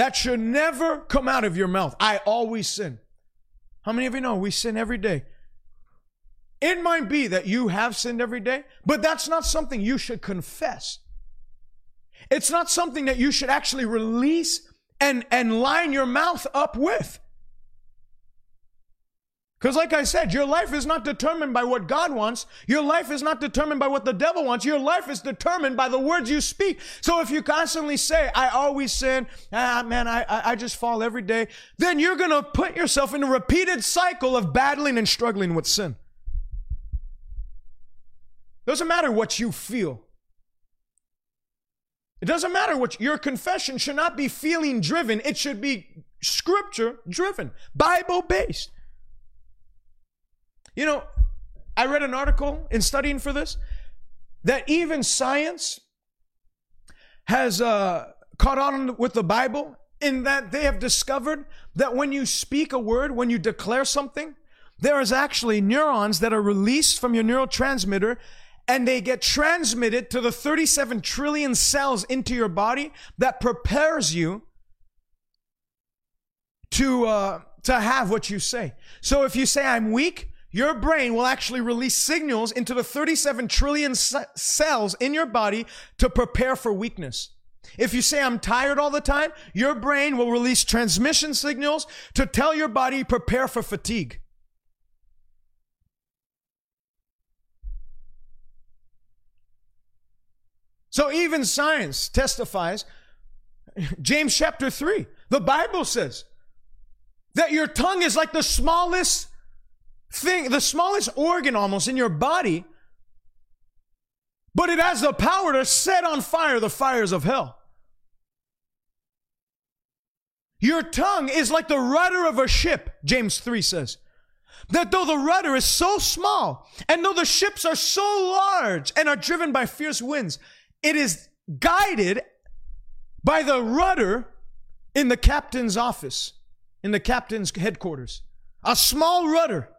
That should never come out of your mouth. I always sin. How many of you know we sin every day? It might be that you have sinned every day, but that's not something you should confess. It's not something that you should actually release and, and line your mouth up with. Because, like I said, your life is not determined by what God wants. Your life is not determined by what the devil wants. Your life is determined by the words you speak. So, if you constantly say, I always sin, ah, man, I, I just fall every day, then you're going to put yourself in a repeated cycle of battling and struggling with sin. Doesn't matter what you feel. It doesn't matter what your confession should not be feeling driven. It should be scripture driven, Bible based. You know, I read an article in studying for this that even science has uh, caught on with the Bible in that they have discovered that when you speak a word, when you declare something, there is actually neurons that are released from your neurotransmitter and they get transmitted to the 37 trillion cells into your body that prepares you to uh, to have what you say. So if you say I'm weak, your brain will actually release signals into the 37 trillion c- cells in your body to prepare for weakness. If you say I'm tired all the time, your brain will release transmission signals to tell your body prepare for fatigue. So even science testifies, James chapter 3, the Bible says that your tongue is like the smallest thing, the smallest organ almost in your body, but it has the power to set on fire the fires of hell. Your tongue is like the rudder of a ship, James 3 says. That though the rudder is so small, and though the ships are so large and are driven by fierce winds, it is guided by the rudder in the captain's office, in the captain's headquarters. A small rudder.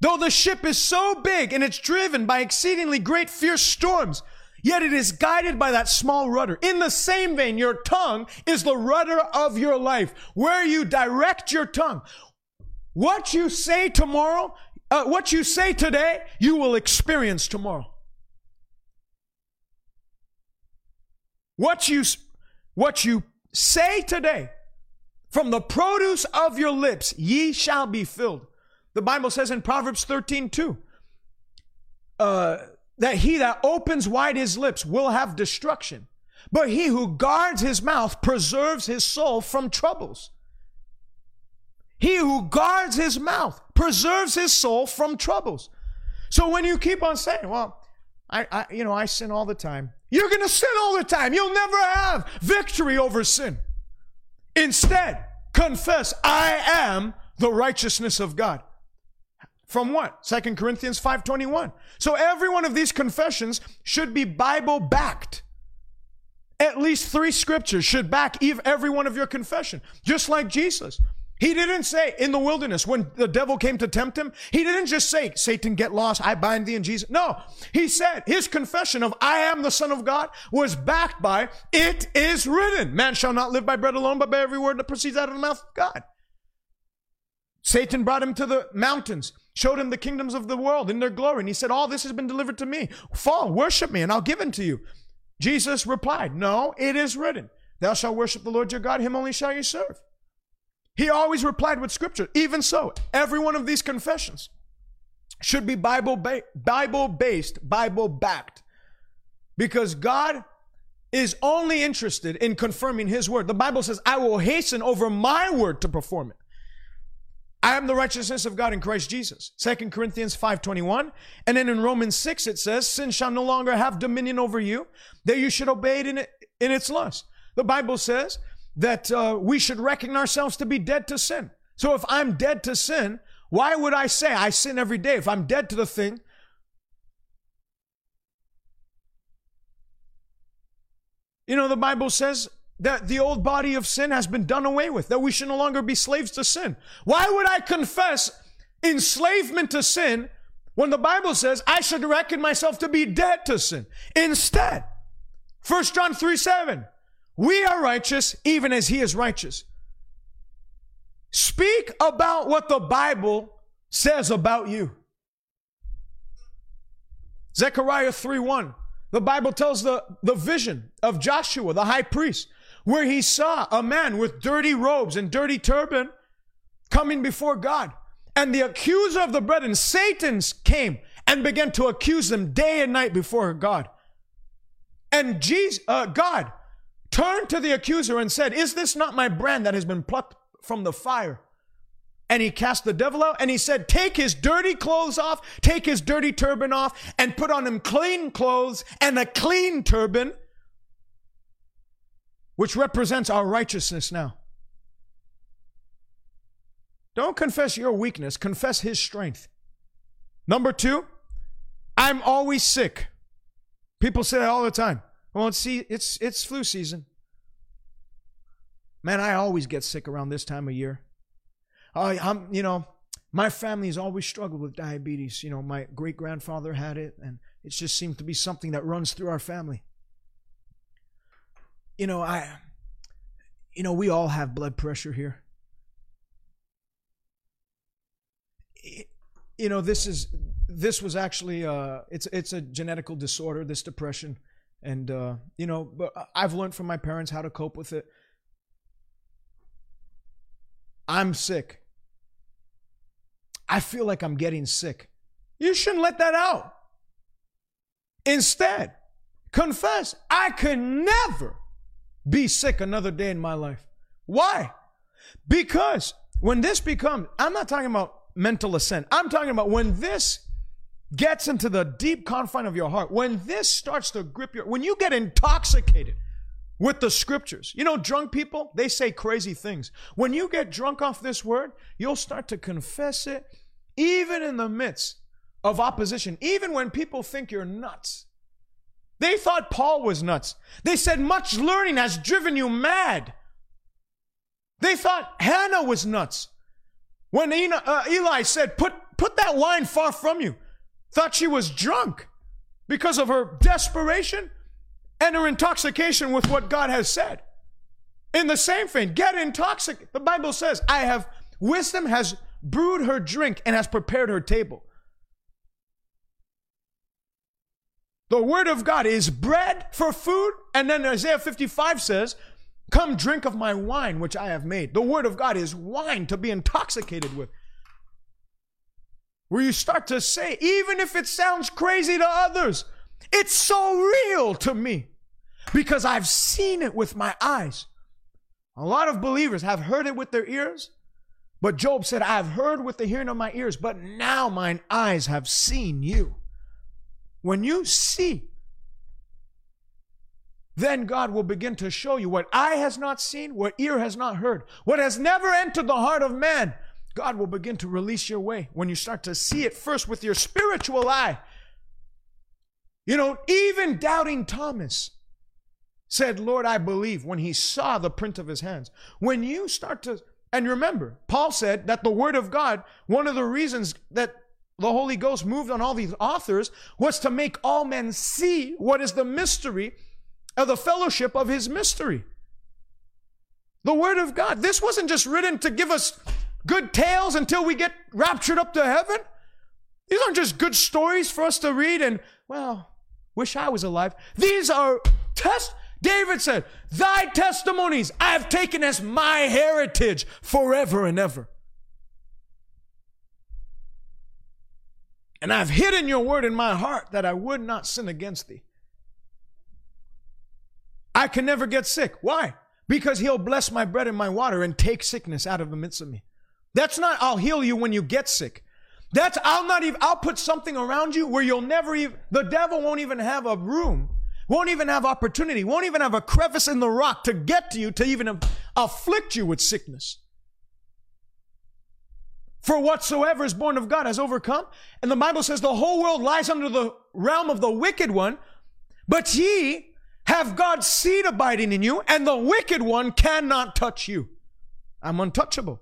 Though the ship is so big and it's driven by exceedingly great fierce storms, yet it is guided by that small rudder. In the same vein, your tongue is the rudder of your life, where you direct your tongue. What you say tomorrow uh, what you say today, you will experience tomorrow. What you, what you say today, from the produce of your lips, ye shall be filled. The Bible says in Proverbs 13, 2, uh, that he that opens wide his lips will have destruction, but he who guards his mouth preserves his soul from troubles. He who guards his mouth preserves his soul from troubles. So when you keep on saying, well, I, I you know, I sin all the time. You're going to sin all the time. You'll never have victory over sin. Instead, confess, I am the righteousness of God. From what? Second Corinthians 5:21. So every one of these confessions should be Bible backed. At least 3 scriptures should back every one of your confession, just like Jesus. He didn't say in the wilderness when the devil came to tempt him, he didn't just say, Satan, get lost, I bind thee in Jesus. No, he said his confession of I am the Son of God was backed by, it is written, man shall not live by bread alone, but by every word that proceeds out of the mouth of God. Satan brought him to the mountains, showed him the kingdoms of the world in their glory, and he said, All this has been delivered to me. Fall, worship me, and I'll give it to you. Jesus replied, No, it is written, Thou shalt worship the Lord your God, him only shall you serve. He always replied with scripture. Even so, every one of these confessions should be Bible ba- Bible based, Bible backed. Because God is only interested in confirming his word. The Bible says, "I will hasten over my word to perform it." I am the righteousness of God in Christ Jesus. 2 Corinthians 5:21. And then in Romans 6 it says, "Sin shall no longer have dominion over you, that you should obey it in, it, in its lust." The Bible says that uh, we should reckon ourselves to be dead to sin. So if I'm dead to sin, why would I say I sin every day? If I'm dead to the thing, you know, the Bible says that the old body of sin has been done away with, that we should no longer be slaves to sin. Why would I confess enslavement to sin when the Bible says I should reckon myself to be dead to sin? Instead, 1 John 3 7. We are righteous even as he is righteous. Speak about what the Bible says about you. Zechariah 3 1. The Bible tells the, the vision of Joshua, the high priest, where he saw a man with dirty robes and dirty turban coming before God. And the accuser of the brethren, Satan, came and began to accuse them day and night before God. And Jesus, uh, God turned to the accuser and said, Is this not my brand that has been plucked from the fire? And he cast the devil out and he said, Take his dirty clothes off, take his dirty turban off, and put on him clean clothes and a clean turban, which represents our righteousness now. Don't confess your weakness, confess his strength. Number two, I'm always sick. People say that all the time. Well, it's it's it's flu season. Man, I always get sick around this time of year. I'm, you know, my family has always struggled with diabetes. You know, my great grandfather had it, and it just seemed to be something that runs through our family. You know, I, you know, we all have blood pressure here. you know, this is this was actually uh, it's it's a genetical disorder. This depression and, uh, you know, but I've learned from my parents how to cope with it. I'm sick. I feel like I'm getting sick. You shouldn't let that out. Instead, confess, I could never be sick another day in my life. Why? Because when this becomes, I'm not talking about mental assent. I'm talking about when this gets into the deep confine of your heart, when this starts to grip your, when you get intoxicated with the scriptures, you know, drunk people, they say crazy things. When you get drunk off this word, you'll start to confess it even in the midst of opposition, even when people think you're nuts. They thought Paul was nuts. They said, much learning has driven you mad. They thought Hannah was nuts. When uh, Eli said, put, put that wine far from you thought she was drunk because of her desperation and her intoxication with what God has said. In the same vein, get intoxicated. The Bible says, I have, wisdom has brewed her drink and has prepared her table. The word of God is bread for food. And then Isaiah 55 says, Come drink of my wine, which I have made. The word of God is wine to be intoxicated with. Where you start to say, even if it sounds crazy to others, it's so real to me because I've seen it with my eyes. A lot of believers have heard it with their ears, but Job said, I've heard with the hearing of my ears, but now mine eyes have seen you. When you see, then God will begin to show you what eye has not seen, what ear has not heard, what has never entered the heart of man. God will begin to release your way when you start to see it first with your spiritual eye. You know, even doubting Thomas said, Lord, I believe when he saw the print of his hands. When you start to, and remember, Paul said that the word of God, one of the reasons that the Holy Ghost moved on all these authors was to make all men see what is the mystery of the fellowship of his mystery. The Word of God. This wasn't just written to give us good tales until we get raptured up to heaven. These aren't just good stories for us to read and, well, wish I was alive. These are test. David said, Thy testimonies I have taken as my heritage forever and ever. And I've hidden your word in my heart that I would not sin against thee. I can never get sick. Why? Because he'll bless my bread and my water and take sickness out of the midst of me. That's not, I'll heal you when you get sick. That's, I'll not even, I'll put something around you where you'll never even, the devil won't even have a room, won't even have opportunity, won't even have a crevice in the rock to get to you, to even afflict you with sickness. For whatsoever is born of God has overcome. And the Bible says the whole world lies under the realm of the wicked one. But ye have God's seed abiding in you, and the wicked one cannot touch you. I'm untouchable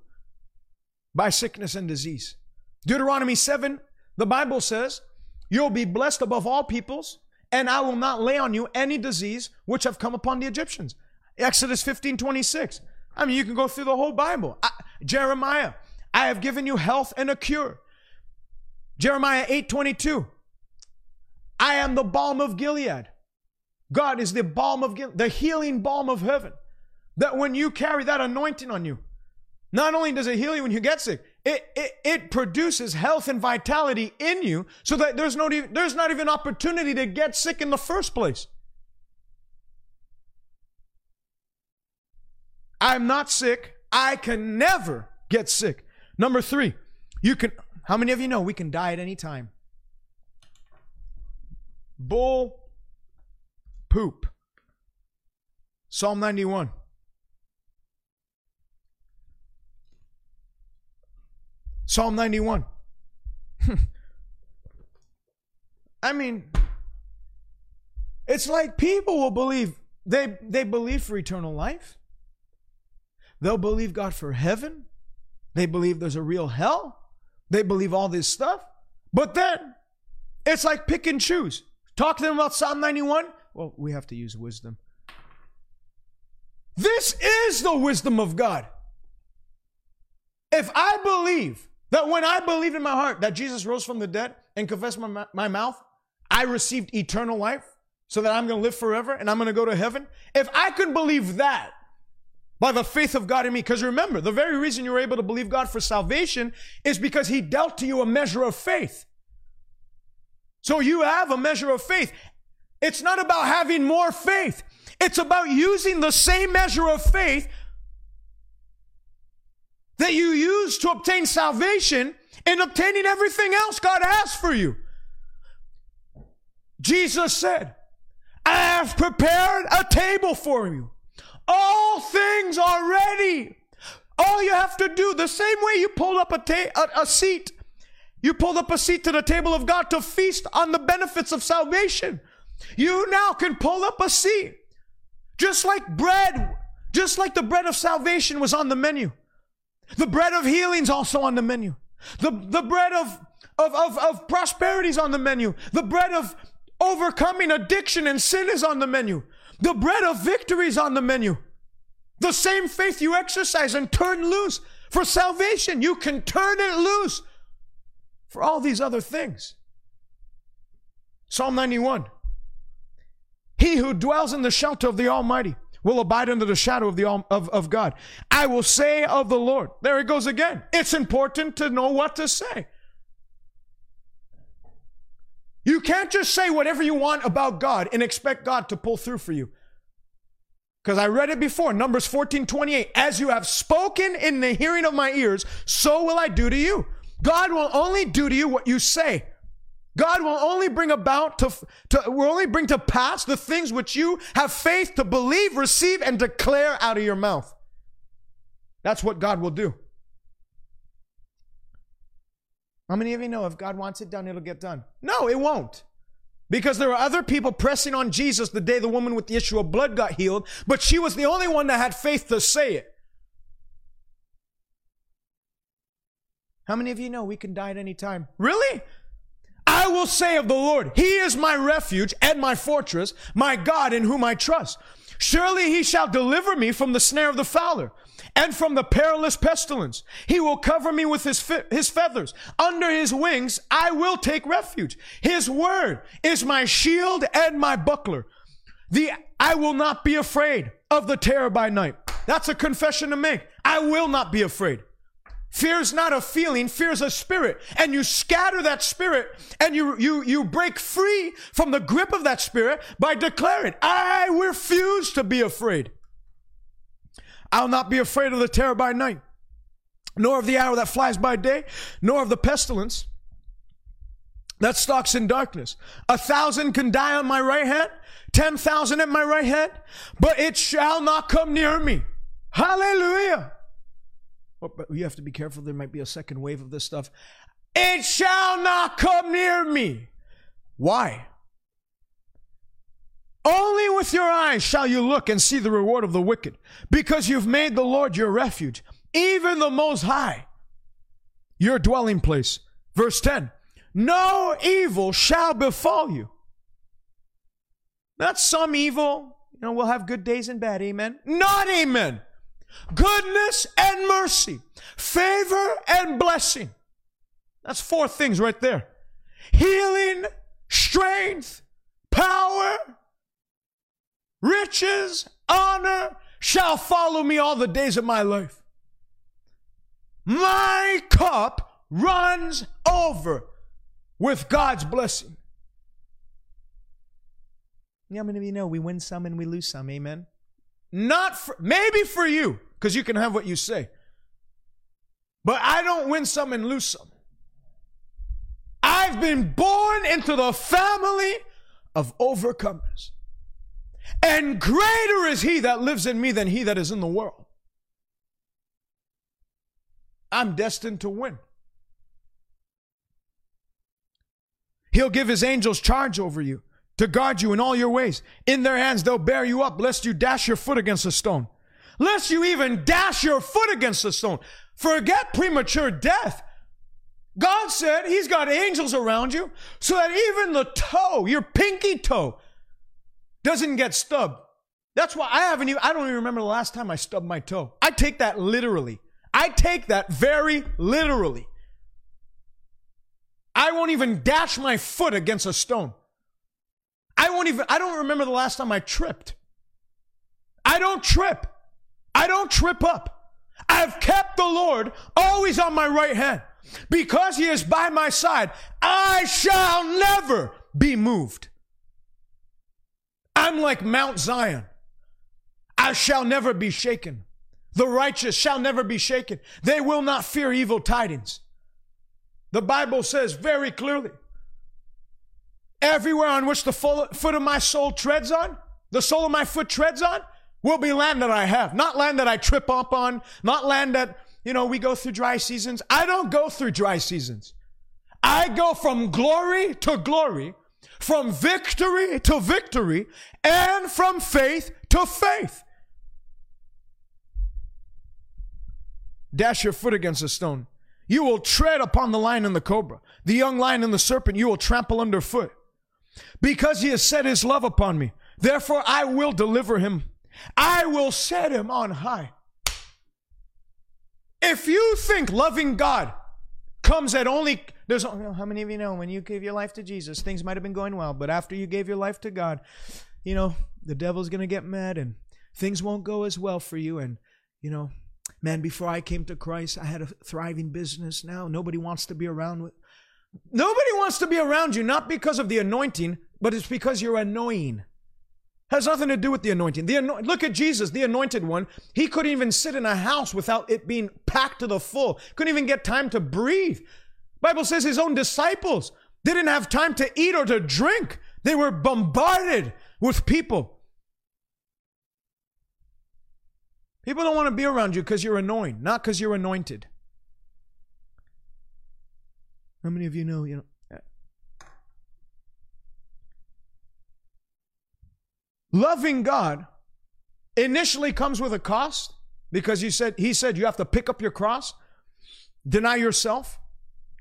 by sickness and disease. Deuteronomy 7, the Bible says, You'll be blessed above all peoples, and I will not lay on you any disease which have come upon the Egyptians. Exodus 15, 26. I mean, you can go through the whole Bible. I, Jeremiah, I have given you health and a cure. Jeremiah 8 22. I am the balm of Gilead. God is the balm of Gilead, the healing balm of heaven. That when you carry that anointing on you, not only does it heal you when you get sick, it, it, it produces health and vitality in you so that there's, no, there's not even opportunity to get sick in the first place. I'm not sick. I can never get sick. Number three, you can, how many of you know we can die at any time? Bull poop. Psalm 91. Psalm 91. I mean, it's like people will believe they they believe for eternal life. They'll believe God for heaven. They believe there's a real hell. They believe all this stuff. But then it's like pick and choose. Talk to them about Psalm 91. Well, we have to use wisdom. This is the wisdom of God. If I believe that when I believe in my heart that Jesus rose from the dead and confess my, my mouth, I received eternal life so that I'm going to live forever and I'm going to go to heaven. If I can believe that, by the faith of God in me. Because remember, the very reason you're able to believe God for salvation is because He dealt to you a measure of faith. So you have a measure of faith. It's not about having more faith, it's about using the same measure of faith that you use to obtain salvation and obtaining everything else God has for you. Jesus said, I have prepared a table for you all things are ready. All you have to do, the same way you pulled up a, ta- a, a seat, you pulled up a seat to the table of God to feast on the benefits of salvation. You now can pull up a seat. Just like bread, just like the bread of salvation was on the menu. The bread of healing's also on the menu. The, the bread of, of, of, of prosperity is on the menu. The bread of overcoming addiction and sin is on the menu. The bread of victory is on the menu. The same faith you exercise and turn loose for salvation. You can turn it loose for all these other things. Psalm 91 He who dwells in the shelter of the Almighty will abide under the shadow of, the, of, of God. I will say of the Lord. There it goes again. It's important to know what to say. You can't just say whatever you want about God and expect God to pull through for you. Because I read it before, Numbers 14, 28. As you have spoken in the hearing of my ears, so will I do to you. God will only do to you what you say. God will only bring about to, to will only bring to pass the things which you have faith to believe, receive, and declare out of your mouth. That's what God will do. How many of you know if God wants it done, it'll get done? No, it won't. Because there were other people pressing on Jesus the day the woman with the issue of blood got healed, but she was the only one that had faith to say it. How many of you know we can die at any time? Really? I will say of the Lord, He is my refuge and my fortress, my God in whom I trust. Surely He shall deliver me from the snare of the fowler and from the perilous pestilence. He will cover me with his, his feathers. Under his wings, I will take refuge. His word is my shield and my buckler. The, I will not be afraid of the terror by night. That's a confession to make. I will not be afraid. Fear is not a feeling, fear is a spirit. And you scatter that spirit and you, you, you break free from the grip of that spirit by declaring, I refuse to be afraid. I'll not be afraid of the terror by night, nor of the arrow that flies by day, nor of the pestilence that stalks in darkness. A thousand can die on my right hand, ten thousand at my right hand, but it shall not come near me. Hallelujah. But you have to be careful. There might be a second wave of this stuff. It shall not come near me. Why? Only with your eyes shall you look and see the reward of the wicked, because you've made the Lord your refuge, even the Most High, your dwelling place. Verse 10 No evil shall befall you. Not some evil. You know, we'll have good days and bad. Amen. Not amen. Goodness and mercy, favor and blessing. That's four things right there. Healing, strength, power, riches, honor shall follow me all the days of my life. My cup runs over with God's blessing. Yeah, how many of you know we win some and we lose some? Amen. Not for, maybe for you, because you can have what you say. But I don't win some and lose some. I've been born into the family of overcomers. And greater is he that lives in me than he that is in the world. I'm destined to win. He'll give his angels charge over you to guard you in all your ways. In their hands they'll bear you up, lest you dash your foot against a stone. Lest you even dash your foot against a stone. Forget premature death. God said He's got angels around you so that even the toe, your pinky toe, doesn't get stubbed. That's why I haven't even, I don't even remember the last time I stubbed my toe. I take that literally. I take that very literally. I won't even dash my foot against a stone. I won't even, I don't remember the last time I tripped. I don't trip. I don't trip up. I've kept the Lord always on my right hand. Because he is by my side, I shall never be moved. I'm like Mount Zion. I shall never be shaken. The righteous shall never be shaken. They will not fear evil tidings. The Bible says very clearly everywhere on which the foot of my soul treads on, the sole of my foot treads on, will be land that I have. Not land that I trip up on, not land that, you know, we go through dry seasons. I don't go through dry seasons. I go from glory to glory from victory to victory and from faith to faith. Dash your foot against a stone. You will tread upon the lion and the cobra, the young lion and the serpent you will trample underfoot. Because he has set his love upon me, therefore I will deliver him. I will set him on high. If you think loving God comes at only there's how many of you know when you gave your life to Jesus, things might have been going well, but after you gave your life to God, you know, the devil's gonna get mad and things won't go as well for you. And, you know, man, before I came to Christ, I had a thriving business. Now nobody wants to be around with nobody wants to be around you, not because of the anointing, but it's because you're annoying. Has nothing to do with the anointing. The ano- look at Jesus, the anointed one. He couldn't even sit in a house without it being packed to the full. Couldn't even get time to breathe. Bible says his own disciples didn't have time to eat or to drink. They were bombarded with people. People don't want to be around you because you're annoying, not because you're anointed. How many of you know, you know, uh, Loving God initially comes with a cost because you said he said you have to pick up your cross, deny yourself,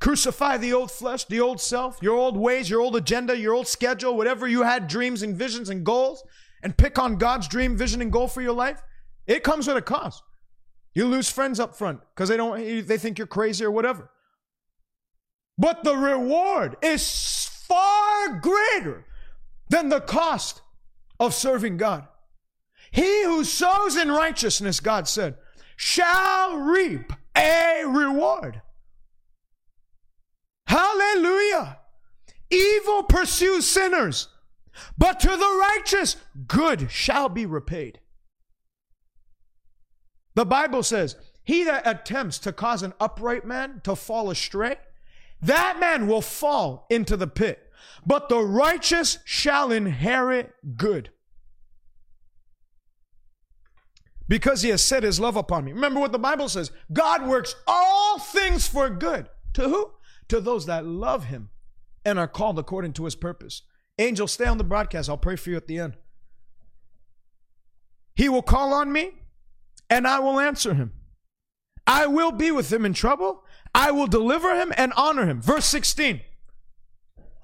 crucify the old flesh, the old self, your old ways, your old agenda, your old schedule, whatever you had dreams and visions and goals, and pick on God's dream, vision, and goal for your life. It comes with a cost. You lose friends up front because they don't they think you're crazy or whatever. But the reward is far greater than the cost of serving God. He who sows in righteousness, God said, shall reap a reward. Hallelujah. Evil pursues sinners, but to the righteous, good shall be repaid. The Bible says, He that attempts to cause an upright man to fall astray, that man will fall into the pit but the righteous shall inherit good. Because he has set his love upon me. Remember what the Bible says God works all things for good. To who? To those that love him and are called according to his purpose. Angel, stay on the broadcast. I'll pray for you at the end. He will call on me and I will answer him. I will be with him in trouble. I will deliver him and honor him. Verse 16.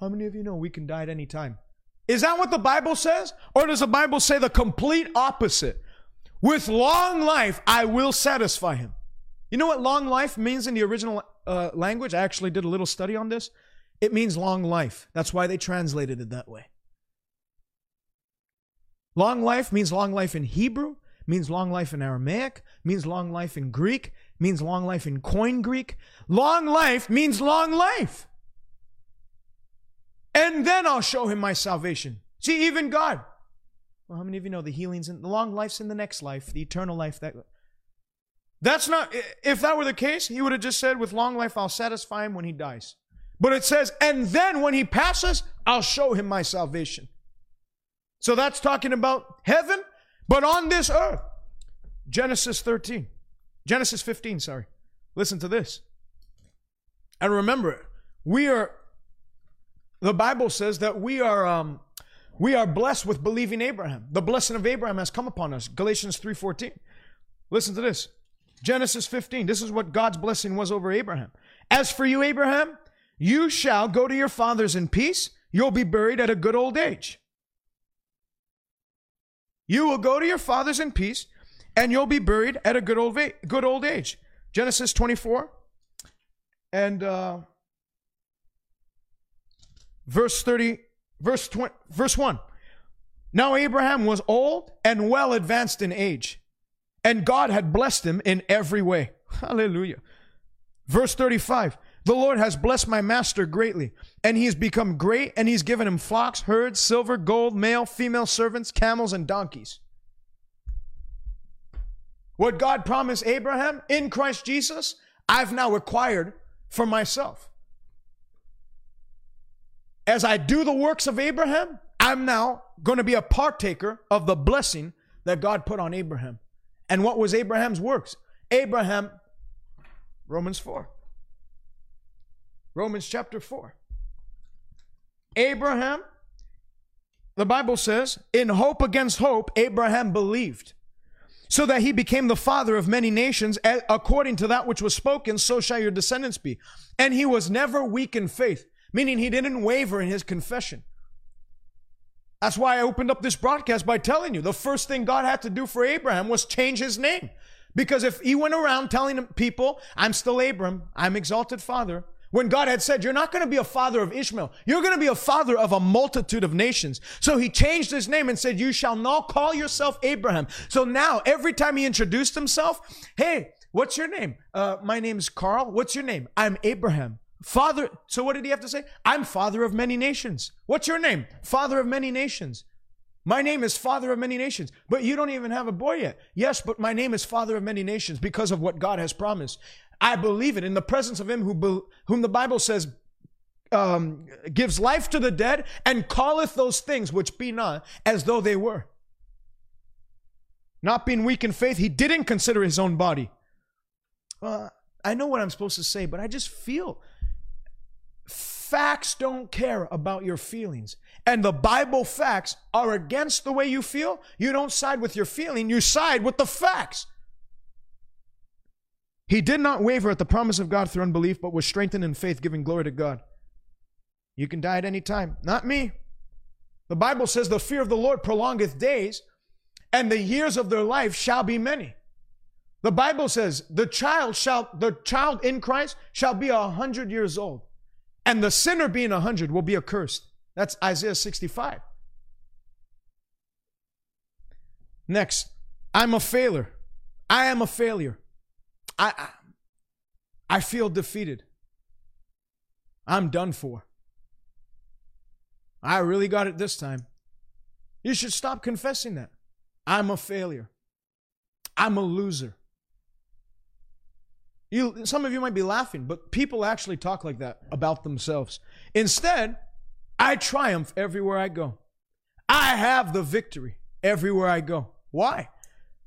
How many of you know we can die at any time? Is that what the Bible says? Or does the Bible say the complete opposite? With long life, I will satisfy him. You know what long life means in the original uh, language? I actually did a little study on this. It means long life. That's why they translated it that way. Long life means long life in Hebrew, means long life in Aramaic, means long life in Greek, means long life in Koine Greek. Long life means long life and then I'll show him my salvation. See, even God. Well, how many of you know the healings and the long life's in the next life, the eternal life that that's not if that were the case, he would have just said, with long life I'll satisfy him when he dies. But it says, and then when he passes, I'll show him my salvation. So that's talking about heaven, but on this earth. Genesis 13. Genesis 15, sorry. Listen to this. And remember, we are the Bible says that we are um, we are blessed with believing Abraham. The blessing of Abraham has come upon us. Galatians 3:14. Listen to this. Genesis 15. This is what God's blessing was over Abraham. As for you, Abraham, you shall go to your fathers in peace. You'll be buried at a good old age. You will go to your fathers in peace, and you'll be buried at a good old, good old age. Genesis 24 and uh, verse 30, verse 20, verse 1. Now Abraham was old and well advanced in age, and God had blessed him in every way. Hallelujah. Verse 35. The Lord has blessed my master greatly, and he has become great, and he's given him flocks, herds, silver, gold, male, female servants, camels, and donkeys. What God promised Abraham in Christ Jesus, I've now acquired for myself as I do the works of Abraham, I'm now going to be a partaker of the blessing that God put on Abraham. And what was Abraham's works? Abraham, Romans 4. Romans chapter 4. Abraham, the Bible says, in hope against hope, Abraham believed, so that he became the father of many nations, according to that which was spoken, so shall your descendants be. And he was never weak in faith meaning he didn't waver in his confession. That's why I opened up this broadcast by telling you the first thing God had to do for Abraham was change his name. Because if he went around telling people, I'm still Abram, I'm exalted father, when God had said, You're not going to be a father of Ishmael, you're going to be a father of a multitude of nations. So he changed his name and said, You shall now call yourself Abraham. So now, every time he introduced himself, Hey, what's your name? Uh, my name's Carl. What's your name? I'm Abraham. Father, so what did he have to say? I'm father of many nations. What's your name? Father of many nations. My name is Father of many nations, but you don't even have a boy yet. Yes, but my name is Father of many nations because of what God has promised. I believe it in the presence of Him who whom the Bible says um, gives life to the dead and calleth those things which be not as though they were. Not being weak in faith, he didn't consider his own body. Uh, I know what I'm supposed to say, but I just feel facts don't care about your feelings. And the Bible facts are against the way you feel. You don't side with your feeling, you side with the facts. He did not waver at the promise of God through unbelief, but was strengthened in faith, giving glory to God. You can die at any time. Not me. The Bible says, The fear of the Lord prolongeth days, and the years of their life shall be many. The Bible says, The child shall, the child in Christ shall be a hundred years old, and the sinner being a hundred will be accursed. That's Isaiah 65. Next, I'm a failure. I am a failure. I, I, feel defeated. I'm done for. I really got it this time. You should stop confessing that. I'm a failure. I'm a loser. You, some of you might be laughing, but people actually talk like that about themselves. Instead, I triumph everywhere I go. I have the victory everywhere I go. Why?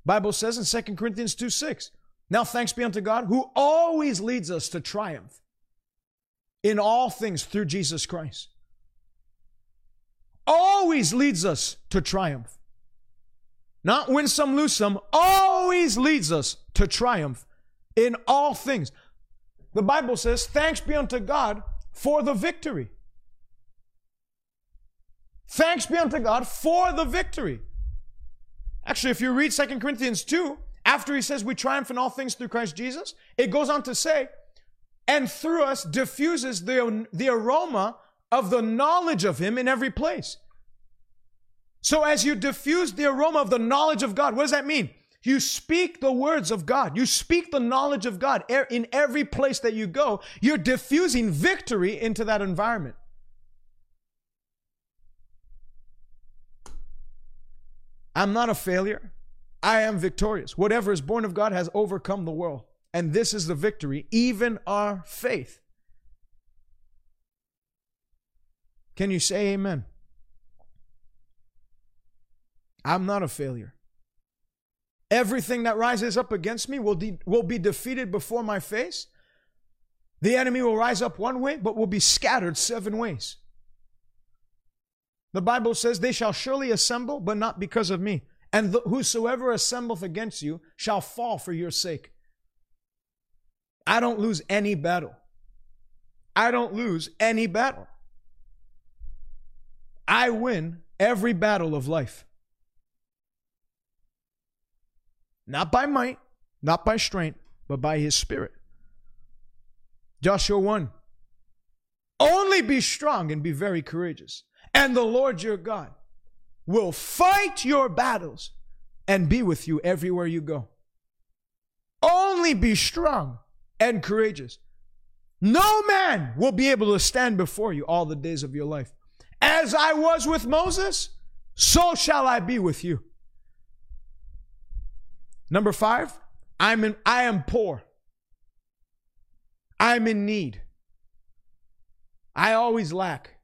Bible says in 2 Corinthians 2 6, now thanks be unto God who always leads us to triumph in all things through Jesus Christ. Always leads us to triumph. Not win some, lose some, always leads us to triumph in all things. The Bible says, Thanks be unto God for the victory. Thanks be unto God for the victory. Actually, if you read 2 Corinthians 2, after he says we triumph in all things through Christ Jesus, it goes on to say, and through us diffuses the, the aroma of the knowledge of him in every place. So as you diffuse the aroma of the knowledge of God, what does that mean? You speak the words of God. You speak the knowledge of God in every place that you go. You're diffusing victory into that environment. I'm not a failure. I am victorious. Whatever is born of God has overcome the world. And this is the victory, even our faith. Can you say amen? I'm not a failure. Everything that rises up against me will, de- will be defeated before my face. The enemy will rise up one way, but will be scattered seven ways. The Bible says, They shall surely assemble, but not because of me and whosoever assembleth against you shall fall for your sake. I don't lose any battle. I don't lose any battle. I win every battle of life. Not by might, not by strength, but by his spirit. Joshua 1. Only be strong and be very courageous. And the Lord your God will fight your battles and be with you everywhere you go. Only be strong and courageous. No man will be able to stand before you all the days of your life. As I was with Moses, so shall I be with you. Number five, I'm in, I am poor. I'm in need. I always lack.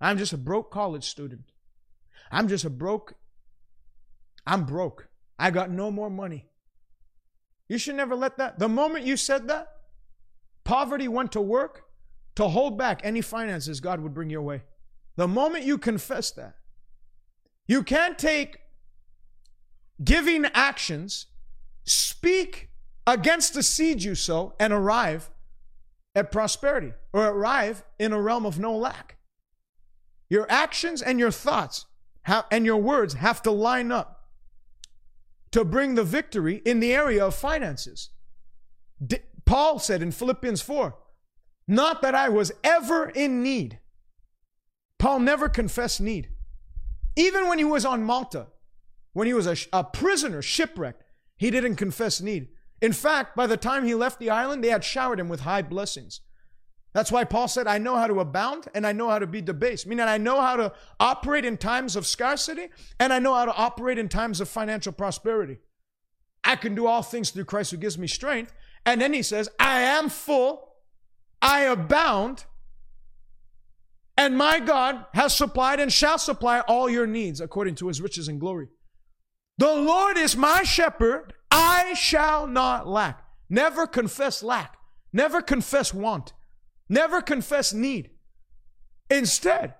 I'm just a broke college student. I'm just a broke, I'm broke. I got no more money. You should never let that. The moment you said that, poverty went to work to hold back any finances God would bring your way. The moment you confess that, you can't take giving actions, speak against the seed you sow, and arrive at prosperity or arrive in a realm of no lack. Your actions and your thoughts and your words have to line up. to bring the victory in the area of finances. D- Paul said in Philippians 4, not that I was ever in need. Paul never confessed need. Even when he was on Malta, when he was a, a prisoner, shipwrecked, he didn't confess need. In fact, by the time he left the island, they had showered him with high blessings. That's why Paul said, I know how to abound and I know how to be debased. Meaning, I know how to operate in times of scarcity and I know how to operate in times of financial prosperity. I can do all things through Christ who gives me strength. And then he says, I am full, I abound, and my God has supplied and shall supply all your needs according to his riches and glory. The Lord is my shepherd, I shall not lack. Never confess lack, never confess want. Never confess need. Instead,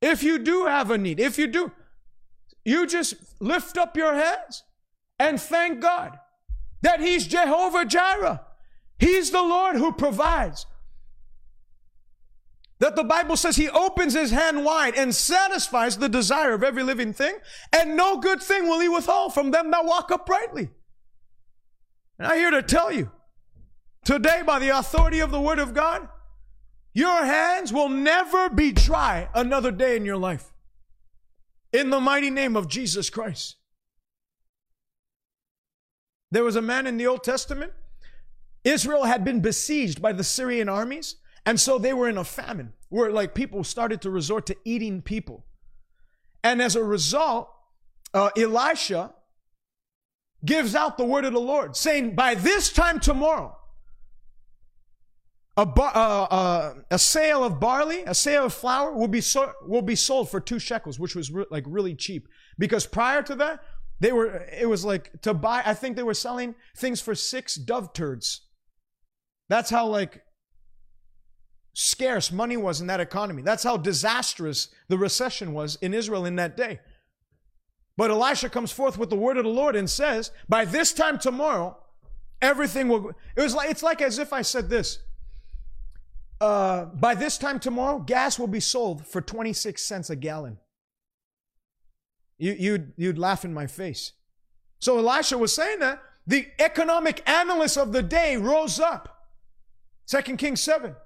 if you do have a need, if you do, you just lift up your hands and thank God that He's Jehovah Jireh. He's the Lord who provides. That the Bible says He opens His hand wide and satisfies the desire of every living thing, and no good thing will He withhold from them that walk uprightly. And I'm here to tell you Today, by the authority of the Word of God, your hands will never be dry another day in your life. In the mighty name of Jesus Christ. There was a man in the Old Testament. Israel had been besieged by the Syrian armies, and so they were in a famine where like people started to resort to eating people. And as a result, uh, Elisha gives out the word of the Lord, saying, By this time tomorrow, a, bar, uh, uh, a sale of barley, a sale of flour will be, so, will be sold for two shekels, which was re- like really cheap. Because prior to that, they were, it was like to buy, I think they were selling things for six dove turds. That's how like scarce money was in that economy. That's how disastrous the recession was in Israel in that day. But Elisha comes forth with the word of the Lord and says, by this time tomorrow, everything will, it was like, it's like as if I said this, uh, by this time tomorrow, gas will be sold for 26 cents a gallon. You, you'd, you'd laugh in my face. So Elisha was saying that the economic analyst of the day rose up. Second Kings 7.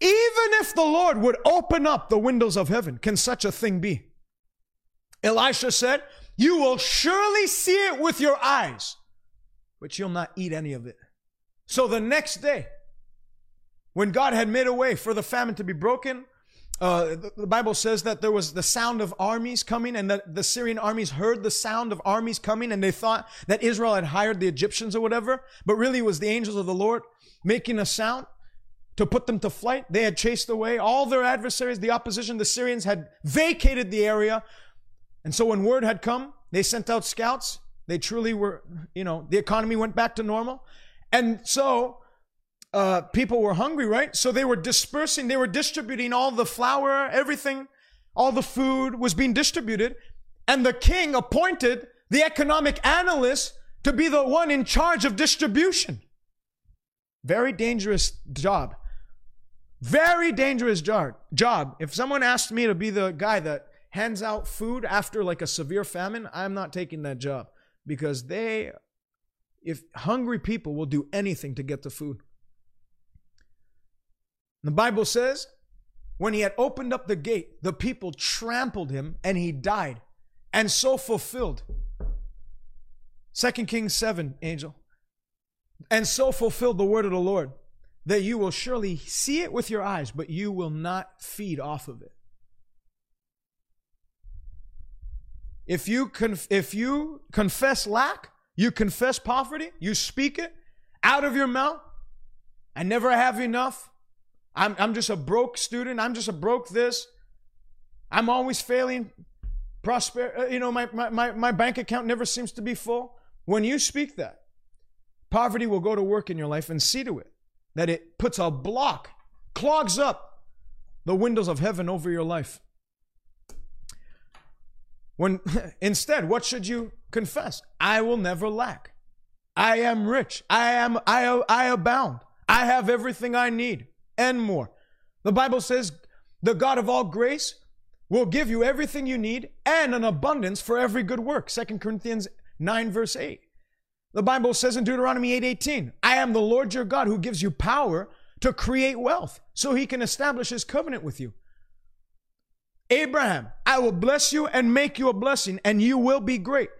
Even if the Lord would open up the windows of heaven, can such a thing be? Elisha said, You will surely see it with your eyes, but you'll not eat any of it. So the next day, when God had made a way for the famine to be broken, uh, the, the, Bible says that there was the sound of armies coming, and that the Syrian armies heard the sound of armies coming, and they thought that Israel had hired the Egyptians or whatever, but really it was the angels of the Lord making a sound to put them to flight. They had chased away all their adversaries, the opposition, the Syrians had vacated the area. And so when word had come, they sent out scouts. They truly were, you know, the economy went back to normal. And so uh, people were hungry, right? So they were dispersing, they were distributing all the flour, everything, all the food was being distributed. And the king appointed the economic analyst to be the one in charge of distribution. Very dangerous job. Very dangerous job. Job. If someone asked me to be the guy that hands out food after like a severe famine, I'm not taking that job because they, if hungry people will do anything to get the food. The Bible says, when he had opened up the gate, the people trampled him and he died. And so fulfilled. Second Kings 7, angel. And so fulfilled the word of the Lord that you will surely see it with your eyes, but you will not feed off of it. If you, conf- if you confess lack, you confess poverty, you speak it out of your mouth, I never have enough, I'm, I'm just a broke student. I'm just a broke this. I'm always failing. Prosper, uh, you know, my, my, my, my bank account never seems to be full. When you speak that, poverty will go to work in your life and see to it that it puts a block, clogs up the windows of heaven over your life. When instead, what should you confess? I will never lack. I am rich. I am I I abound. I have everything I need and more. The Bible says the God of all grace will give you everything you need and an abundance for every good work. 2 Corinthians 9, verse 8. The Bible says in Deuteronomy 8 18, I am the Lord your God who gives you power to create wealth so he can establish his covenant with you. Abraham, I will bless you and make you a blessing, and you will be great.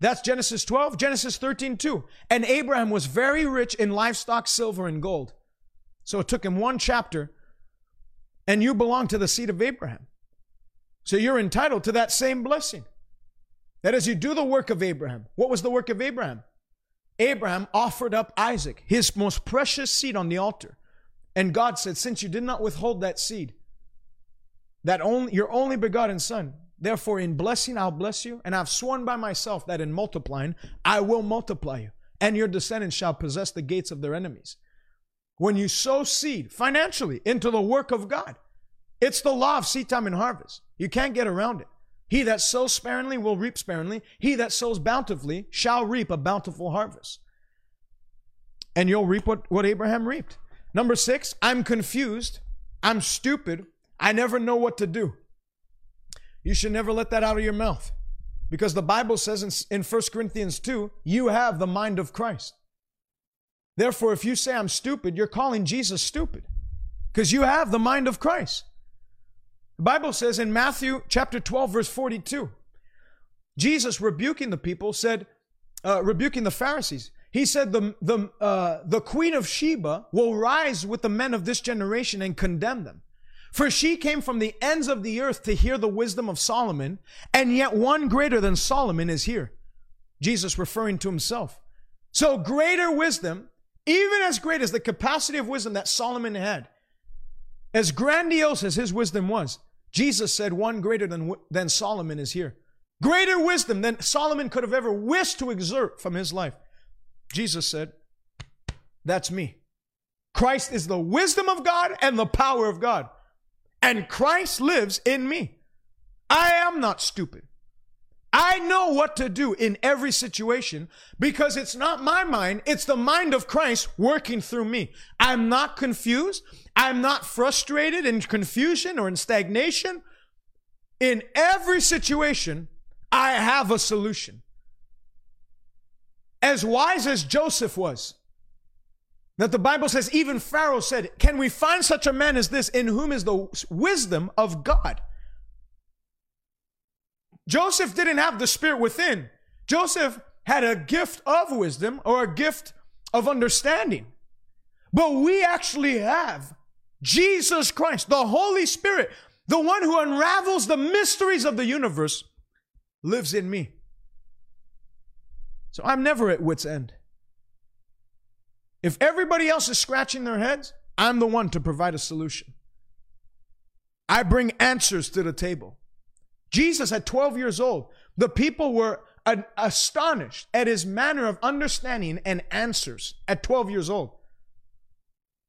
That's Genesis 12, Genesis 13, 2. And Abraham was very rich in livestock, silver, and gold. So it took him one chapter, and you belong to the seed of Abraham. So you're entitled to that same blessing. That as you do the work of Abraham, what was the work of Abraham? Abraham offered up Isaac, his most precious seed, on the altar. And God said, Since you did not withhold that seed, that only your only begotten son, therefore in blessing I'll bless you, and I've sworn by myself that in multiplying I will multiply you, and your descendants shall possess the gates of their enemies. When you sow seed financially into the work of God, it's the law of seed time and harvest. You can't get around it. He that sows sparingly will reap sparingly. He that sows bountifully shall reap a bountiful harvest. And you'll reap what, what Abraham reaped. Number six, I'm confused. I'm stupid. I never know what to do. You should never let that out of your mouth. Because the Bible says in, in 1 Corinthians 2, you have the mind of Christ. Therefore, if you say I'm stupid, you're calling Jesus stupid. Because you have the mind of Christ. The Bible says in Matthew chapter 12, verse 42, Jesus rebuking the people said, uh, rebuking the Pharisees, he said, the, the, uh, the queen of Sheba will rise with the men of this generation and condemn them. For she came from the ends of the earth to hear the wisdom of Solomon, and yet one greater than Solomon is here. Jesus referring to himself. So greater wisdom, even as great as the capacity of wisdom that Solomon had, as grandiose as his wisdom was, Jesus said, One greater than, than Solomon is here. Greater wisdom than Solomon could have ever wished to exert from his life. Jesus said, That's me. Christ is the wisdom of God and the power of God. And Christ lives in me. I am not stupid. I know what to do in every situation because it's not my mind, it's the mind of Christ working through me. I'm not confused. I'm not frustrated in confusion or in stagnation. In every situation, I have a solution. As wise as Joseph was, that the Bible says, even Pharaoh said, Can we find such a man as this in whom is the wisdom of God? Joseph didn't have the spirit within. Joseph had a gift of wisdom or a gift of understanding. But we actually have Jesus Christ, the Holy Spirit, the one who unravels the mysteries of the universe, lives in me. So I'm never at wit's end. If everybody else is scratching their heads, I'm the one to provide a solution. I bring answers to the table. Jesus at 12 years old, the people were astonished at his manner of understanding and answers at 12 years old.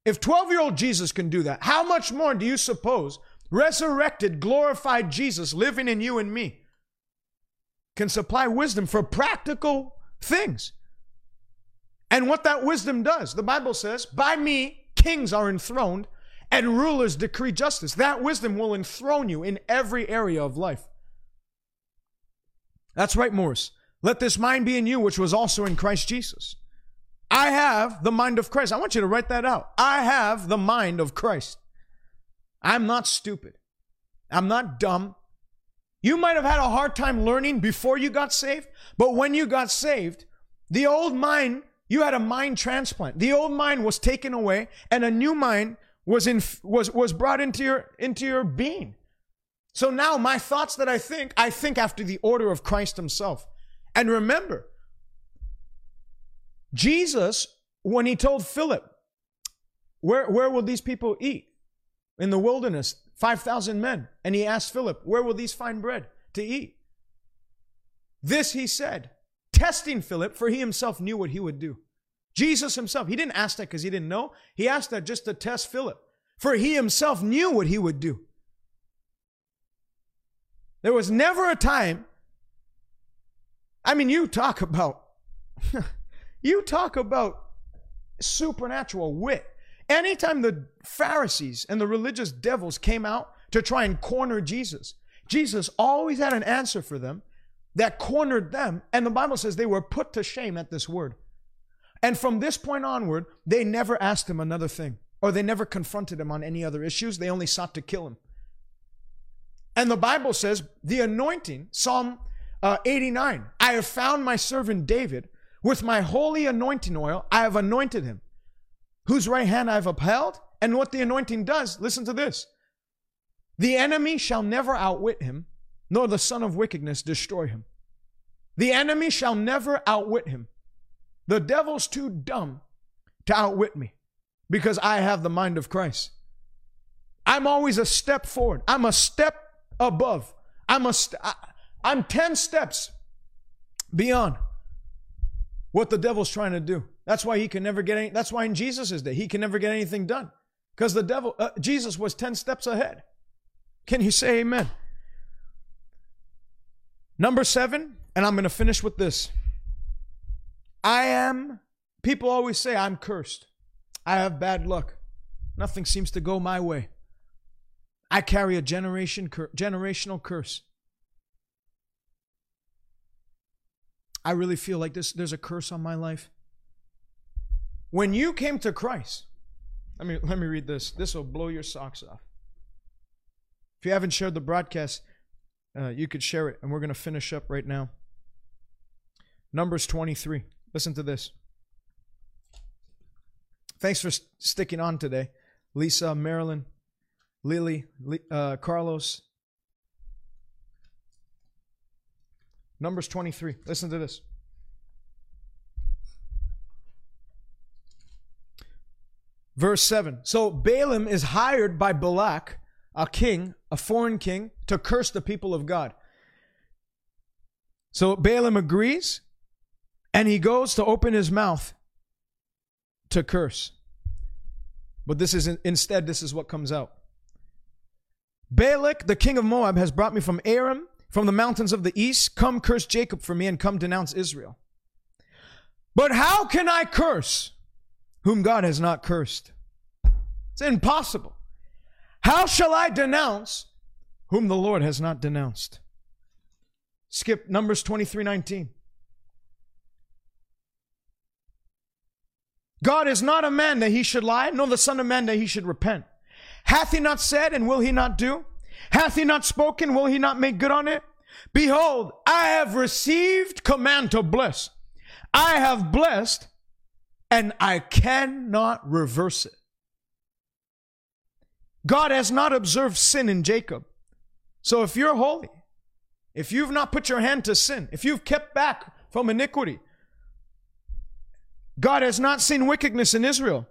If 12 year old Jesus can do that, how much more do you suppose resurrected, glorified Jesus living in you and me can supply wisdom for practical things? And what that wisdom does, the Bible says, by me, kings are enthroned and rulers decree justice. That wisdom will enthrone you in every area of life. That's right, Morris. Let this mind be in you, which was also in Christ Jesus. I have the mind of Christ. I want you to write that out. I have the mind of Christ. I'm not stupid. I'm not dumb. You might have had a hard time learning before you got saved, but when you got saved, the old mind, you had a mind transplant. The old mind was taken away and a new mind was in was was brought into your into your being. So now my thoughts that I think, I think after the order of Christ himself. And remember, Jesus, when he told Philip, where, where will these people eat? In the wilderness, 5,000 men. And he asked Philip, where will these find bread to eat? This he said, testing Philip, for he himself knew what he would do. Jesus himself, he didn't ask that because he didn't know. He asked that just to test Philip, for he himself knew what he would do. There was never a time. I mean, you talk about, you talk about supernatural wit. Anytime the Pharisees and the religious devils came out to try and corner Jesus, Jesus always had an answer for them that cornered them. And the Bible says they were put to shame at this word. And from this point onward, they never asked him another thing, or they never confronted him on any other issues. They only sought to kill him. And the Bible says the anointing, Psalm uh, 89, I have found my servant David with my holy anointing oil, I have anointed him, whose right hand I have upheld. And what the anointing does, listen to this the enemy shall never outwit him, nor the son of wickedness destroy him. The enemy shall never outwit him. The devil's too dumb to outwit me because I have the mind of Christ. I'm always a step forward. I'm a step above. I'm a st- I, I'm 10 steps beyond what the devil's trying to do. That's why he can never get any that's why in Jesus' day he can never get anything done. Because the devil uh, Jesus was 10 steps ahead. Can you say amen? Number 7, and I'm going to finish with this. I am people always say I'm cursed. I have bad luck. Nothing seems to go my way. I carry a generation cur- generational curse. I really feel like this there's a curse on my life. When you came to Christ, let me let me read this. This will blow your socks off. If you haven't shared the broadcast, uh, you could share it, and we're going to finish up right now. Numbers 23. Listen to this. Thanks for st- sticking on today, Lisa, Marilyn, Lily, uh, Carlos. Numbers 23. Listen to this. Verse 7. So Balaam is hired by Balak, a king, a foreign king, to curse the people of God. So Balaam agrees, and he goes to open his mouth to curse. But this is instead, this is what comes out. Balak, the king of Moab, has brought me from Aram, from the mountains of the east. Come curse Jacob for me and come denounce Israel. But how can I curse whom God has not cursed? It's impossible. How shall I denounce whom the Lord has not denounced? Skip Numbers 23 19. God is not a man that he should lie, nor the Son of Man that he should repent. Hath he not said, and will he not do? Hath he not spoken, will he not make good on it? Behold, I have received command to bless. I have blessed, and I cannot reverse it. God has not observed sin in Jacob. So if you're holy, if you've not put your hand to sin, if you've kept back from iniquity, God has not seen wickedness in Israel.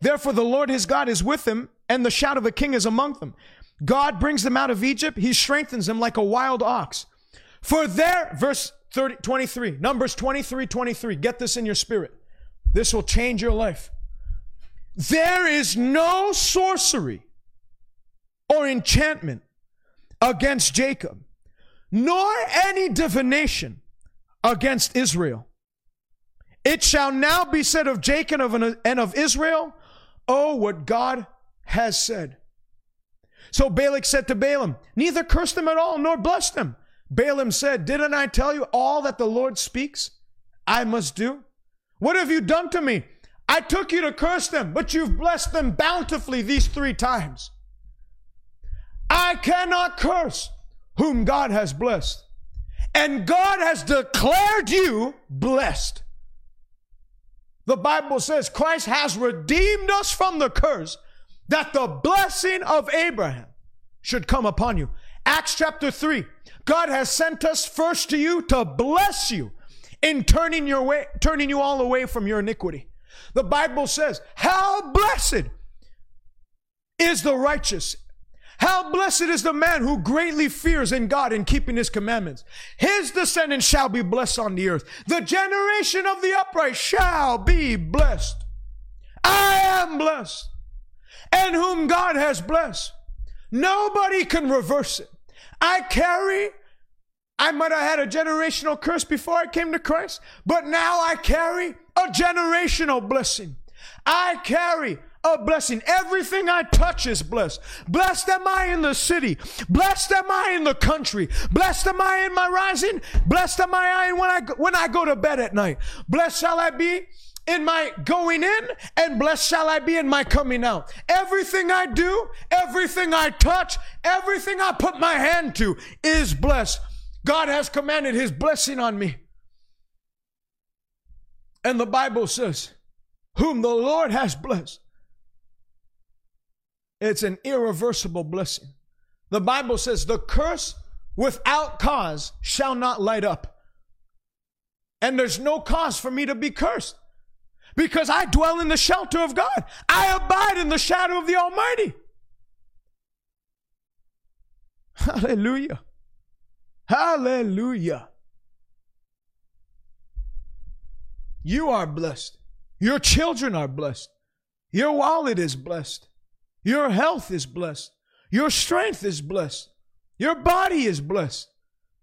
Therefore, the Lord his God is with him, and the shout of a king is among them. God brings them out of Egypt. He strengthens them like a wild ox. For there, verse 30, 23, Numbers 23, 23. Get this in your spirit. This will change your life. There is no sorcery or enchantment against Jacob, nor any divination against Israel. It shall now be said of Jacob and of Israel, Oh, what God has said. So Balak said to Balaam, Neither curse them at all, nor bless them. Balaam said, Didn't I tell you all that the Lord speaks I must do? What have you done to me? I took you to curse them, but you've blessed them bountifully these three times. I cannot curse whom God has blessed. And God has declared you blessed. The Bible says Christ has redeemed us from the curse that the blessing of Abraham should come upon you. Acts chapter 3. God has sent us first to you to bless you in turning your way turning you all away from your iniquity. The Bible says, "How blessed is the righteous how blessed is the man who greatly fears in God and keeping his commandments. His descendants shall be blessed on the earth. The generation of the upright shall be blessed. I am blessed. And whom God has blessed. Nobody can reverse it. I carry, I might have had a generational curse before I came to Christ, but now I carry a generational blessing. I carry of blessing. Everything I touch is blessed. Blessed am I in the city. Blessed am I in the country. Blessed am I in my rising. Blessed am I when I when I go to bed at night. Blessed shall I be in my going in, and blessed shall I be in my coming out. Everything I do, everything I touch, everything I put my hand to is blessed. God has commanded his blessing on me. And the Bible says, Whom the Lord has blessed, it's an irreversible blessing. The Bible says, The curse without cause shall not light up. And there's no cause for me to be cursed because I dwell in the shelter of God. I abide in the shadow of the Almighty. Hallelujah. Hallelujah. You are blessed. Your children are blessed. Your wallet is blessed. Your health is blessed. Your strength is blessed. Your body is blessed.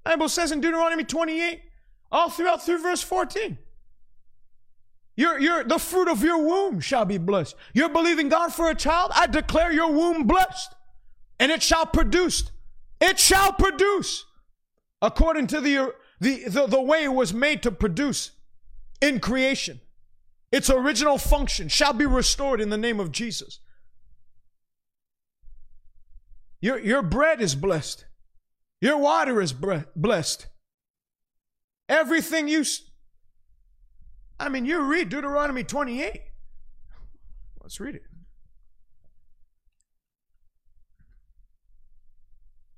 Bible says in Deuteronomy 28, all throughout through verse 14. Your, your, the fruit of your womb shall be blessed. You're believing God for a child? I declare your womb blessed. And it shall produce. It shall produce according to the, the, the, the way it was made to produce in creation. Its original function shall be restored in the name of Jesus. Your, your bread is blessed. Your water is bre- blessed. Everything you I mean, you read Deuteronomy 28. Let's read it.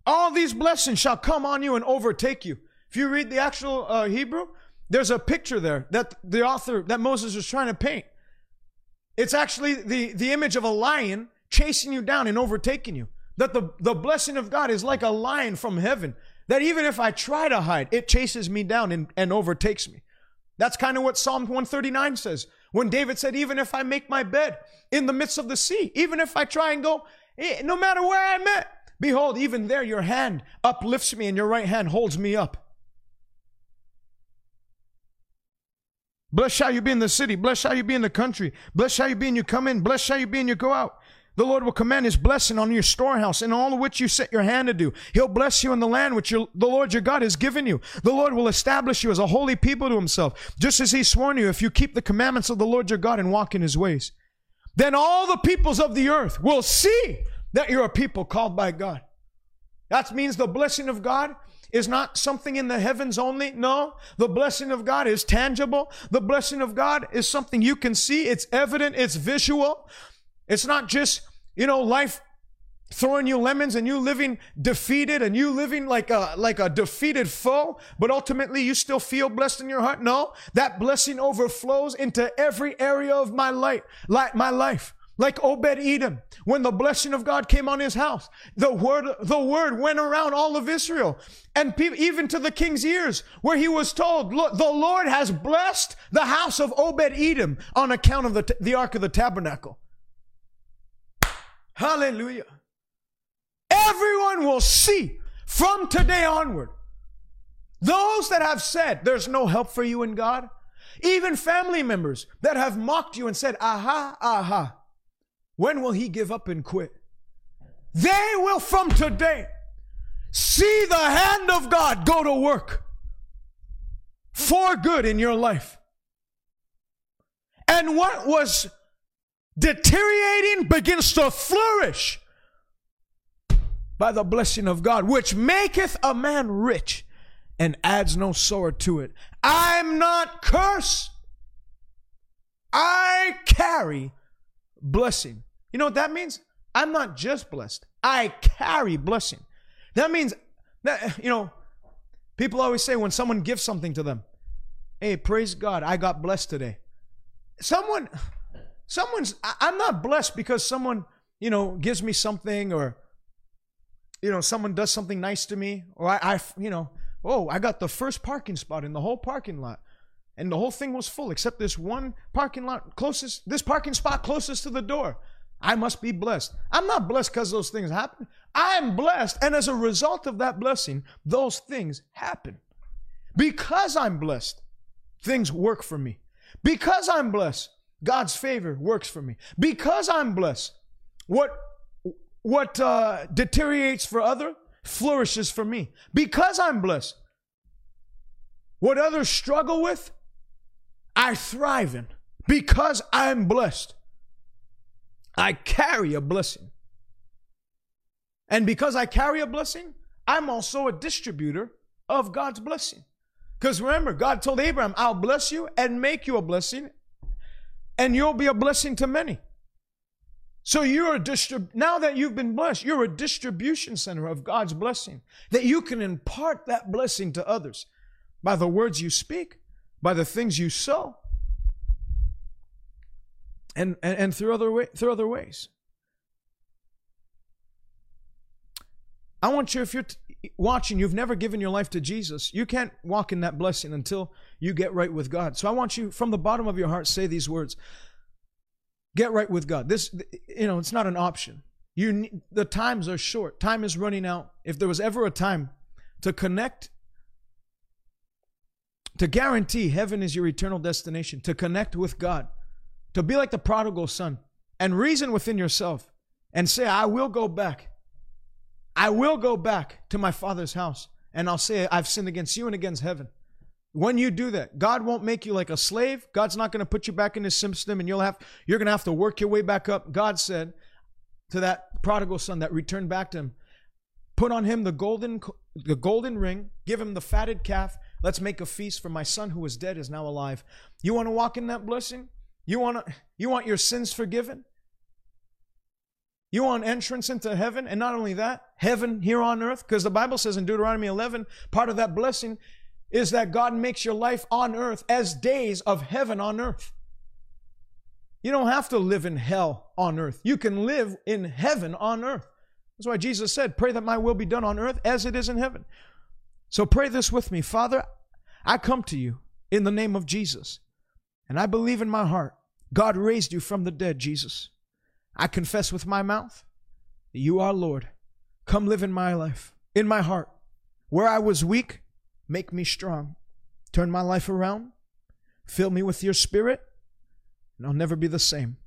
All these blessings shall come on you and overtake you. If you read the actual uh, Hebrew, there's a picture there that the author, that Moses was trying to paint. It's actually the, the image of a lion chasing you down and overtaking you. That the, the blessing of God is like a lion from heaven. That even if I try to hide, it chases me down and, and overtakes me. That's kind of what Psalm 139 says. When David said, Even if I make my bed in the midst of the sea, even if I try and go, eh, no matter where I'm at, behold, even there your hand uplifts me and your right hand holds me up. Blessed shall you be in the city. Blessed shall you be in the country. Blessed shall you be and you come in. Blessed shall you be and you go out. The Lord will command his blessing on your storehouse and all which you set your hand to do. He'll bless you in the land which your, the Lord your God has given you. The Lord will establish you as a holy people to himself, just as he sworn you if you keep the commandments of the Lord your God and walk in his ways. Then all the peoples of the earth will see that you're a people called by God. That means the blessing of God is not something in the heavens only. No, the blessing of God is tangible. The blessing of God is something you can see. It's evident. It's visual. It's not just, you know, life throwing you lemons and you living defeated and you living like a like a defeated foe but ultimately you still feel blessed in your heart? No. That blessing overflows into every area of my life like my life. Like Obed Edom, when the blessing of God came on his house, the word, the word went around all of Israel and even to the king's ears where he was told, look, the Lord has blessed the house of Obed Edom on account of the, the ark of the tabernacle. Hallelujah. Everyone will see from today onward. Those that have said there's no help for you in God, even family members that have mocked you and said, aha, aha, when will he give up and quit? They will from today see the hand of God go to work for good in your life. And what was deteriorating begins to flourish by the blessing of God, which maketh a man rich and adds no sorrow to it. I'm not cursed. I carry blessing. You know what that means? I'm not just blessed. I carry blessing. That means that, you know, people always say when someone gives something to them, hey, praise God, I got blessed today. Someone, Someone's, I'm not blessed because someone, you know, gives me something or, you know, someone does something nice to me or I, I you know, oh, I got the first parking spot in the whole parking lot. And the whole thing was full except this one parking lot closest, this parking spot closest to the door. I must be blessed. I'm not blessed because those things happen. I'm blessed. And as a result of that blessing, those things happen. Because I'm blessed, things work for me. Because I'm blessed, God's favor works for me. Because I'm blessed, what what uh, deteriorates for other flourishes for me. Because I'm blessed, what others struggle with, I thrive in. Because I'm blessed, I carry a blessing. And because I carry a blessing, I'm also a distributor of God's blessing. Because remember, God told Abraham, I'll bless you and make you a blessing, and you'll be a blessing to many. So you're a distrib- now that you've been blessed, you're a distribution center of God's blessing. That you can impart that blessing to others by the words you speak, by the things you sow, and, and, and through other way, through other ways. I want you, if you're t- watching, you've never given your life to Jesus, you can't walk in that blessing until you get right with God. So I want you, from the bottom of your heart, say these words Get right with God. This, you know, it's not an option. You, the times are short. Time is running out. If there was ever a time to connect, to guarantee heaven is your eternal destination, to connect with God, to be like the prodigal son and reason within yourself and say, I will go back. I will go back to my father's house and I'll say, I've sinned against you and against heaven. When you do that, God won't make you like a slave. God's not going to put you back in his system and you'll have, you're going to have to work your way back up. God said to that prodigal son that returned back to him, put on him the golden, the golden ring, give him the fatted calf. Let's make a feast for my son who was dead is now alive. You want to walk in that blessing? You want to, you want your sins forgiven? You want entrance into heaven, and not only that, heaven here on earth, because the Bible says in Deuteronomy 11, part of that blessing is that God makes your life on earth as days of heaven on earth. You don't have to live in hell on earth. You can live in heaven on earth. That's why Jesus said, Pray that my will be done on earth as it is in heaven. So pray this with me Father, I come to you in the name of Jesus, and I believe in my heart God raised you from the dead, Jesus. I confess with my mouth that you are Lord. Come live in my life, in my heart. Where I was weak, make me strong. Turn my life around. Fill me with your spirit, and I'll never be the same.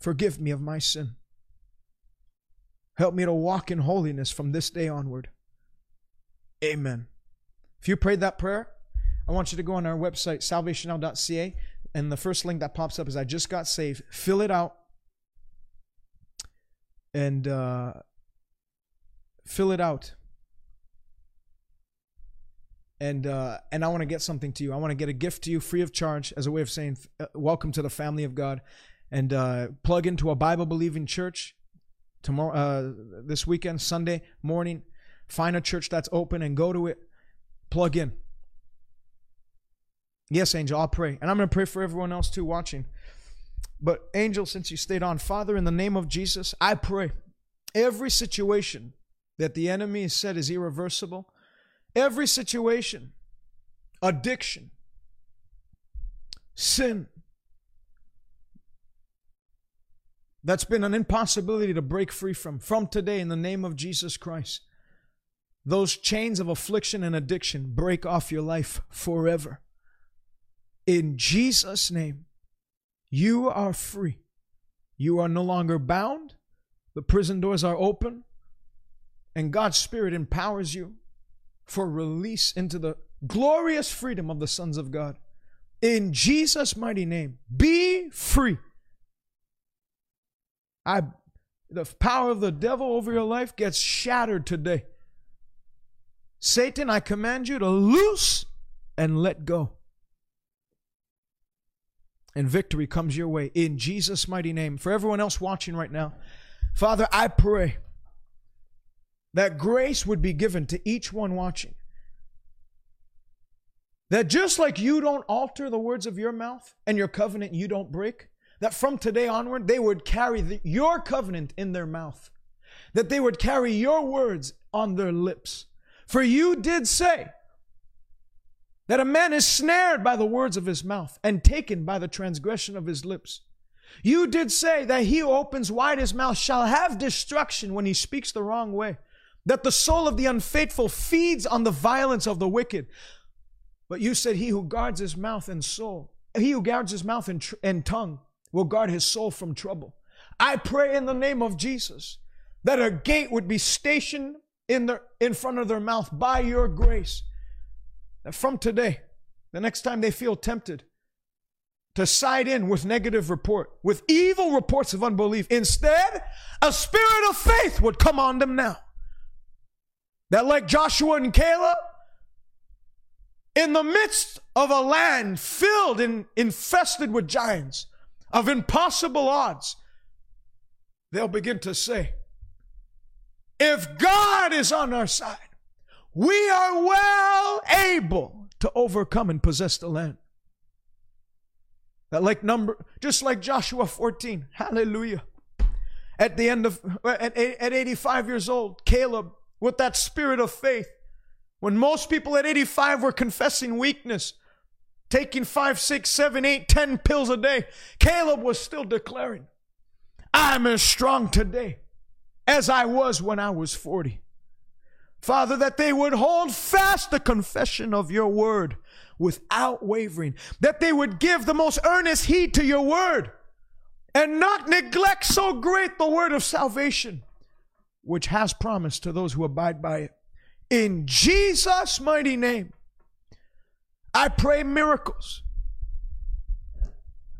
Forgive me of my sin. Help me to walk in holiness from this day onward. Amen. If you prayed that prayer, I want you to go on our website, salvationnow.ca, and the first link that pops up is I just got saved. Fill it out and uh, fill it out. And uh, and I want to get something to you. I want to get a gift to you free of charge as a way of saying uh, welcome to the family of God. And uh, plug into a Bible believing church tomorrow, uh, this weekend, Sunday morning. Find a church that's open and go to it. Plug in. Yes, Angel, I'll pray. And I'm going to pray for everyone else too watching. But, Angel, since you stayed on, Father, in the name of Jesus, I pray every situation that the enemy has said is irreversible, every situation, addiction, sin, that's been an impossibility to break free from, from today, in the name of Jesus Christ. Those chains of affliction and addiction break off your life forever. In Jesus' name. You are free. You are no longer bound. The prison doors are open. And God's Spirit empowers you for release into the glorious freedom of the sons of God. In Jesus' mighty name, be free. I, the power of the devil over your life gets shattered today. Satan, I command you to loose and let go and victory comes your way in Jesus' mighty name. For everyone else watching right now, Father, I pray that grace would be given to each one watching. That just like you don't alter the words of your mouth and your covenant you don't break, that from today onward they would carry the, your covenant in their mouth, that they would carry your words on their lips. For you did say, that a man is snared by the words of his mouth and taken by the transgression of his lips. You did say that he who opens wide his mouth shall have destruction when he speaks the wrong way, that the soul of the unfaithful feeds on the violence of the wicked. But you said, He who guards his mouth and soul he who guards his mouth and, tr- and tongue will guard his soul from trouble. I pray in the name of Jesus that a gate would be stationed in, their, in front of their mouth by your grace. That from today, the next time they feel tempted to side in with negative report, with evil reports of unbelief, instead, a spirit of faith would come on them now. That, like Joshua and Caleb, in the midst of a land filled and infested with giants of impossible odds, they'll begin to say, if God is on our side, we are well able to overcome and possess the land. That like number, just like Joshua 14, hallelujah. At the end of, at, at 85 years old, Caleb, with that spirit of faith, when most people at 85 were confessing weakness, taking five, six, seven, eight, ten pills a day, Caleb was still declaring, I'm as strong today as I was when I was 40. Father, that they would hold fast the confession of your word without wavering, that they would give the most earnest heed to your word and not neglect so great the word of salvation, which has promised to those who abide by it. In Jesus' mighty name, I pray miracles.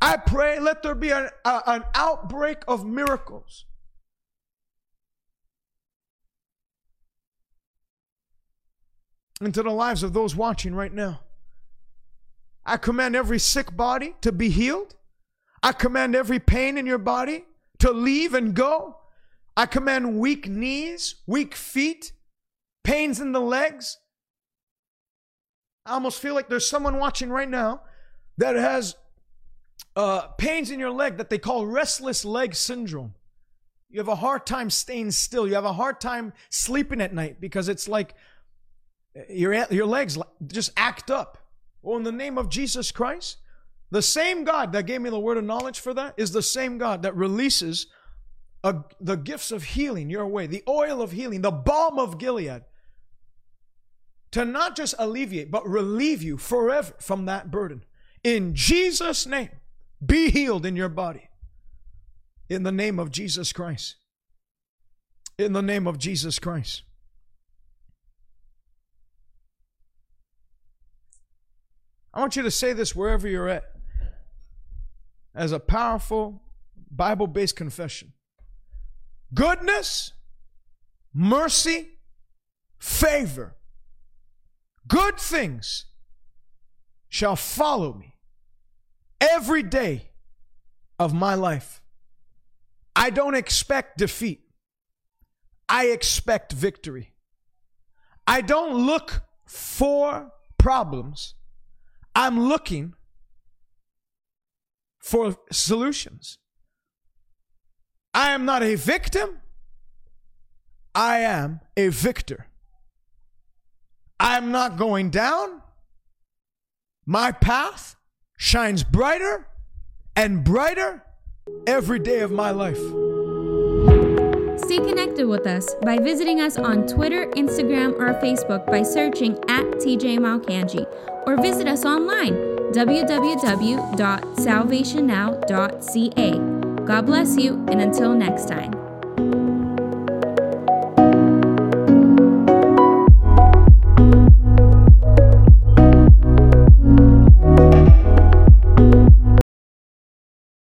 I pray let there be an, a, an outbreak of miracles. Into the lives of those watching right now. I command every sick body to be healed. I command every pain in your body to leave and go. I command weak knees, weak feet, pains in the legs. I almost feel like there's someone watching right now that has uh, pains in your leg that they call restless leg syndrome. You have a hard time staying still. You have a hard time sleeping at night because it's like your, your legs just act up. Well, in the name of Jesus Christ, the same God that gave me the word of knowledge for that is the same God that releases a, the gifts of healing your way, the oil of healing, the balm of Gilead to not just alleviate, but relieve you forever from that burden. In Jesus' name, be healed in your body. In the name of Jesus Christ. In the name of Jesus Christ. I want you to say this wherever you're at as a powerful Bible based confession. Goodness, mercy, favor good things shall follow me every day of my life. I don't expect defeat. I expect victory. I don't look for problems. I'm looking for solutions. I am not a victim. I am a victor. I'm not going down. My path shines brighter and brighter every day of my life. Stay connected with us by visiting us on Twitter, Instagram, or Facebook by searching at TJ Malkanji or visit us online www.salvationnow.ca. God bless you, and until next time.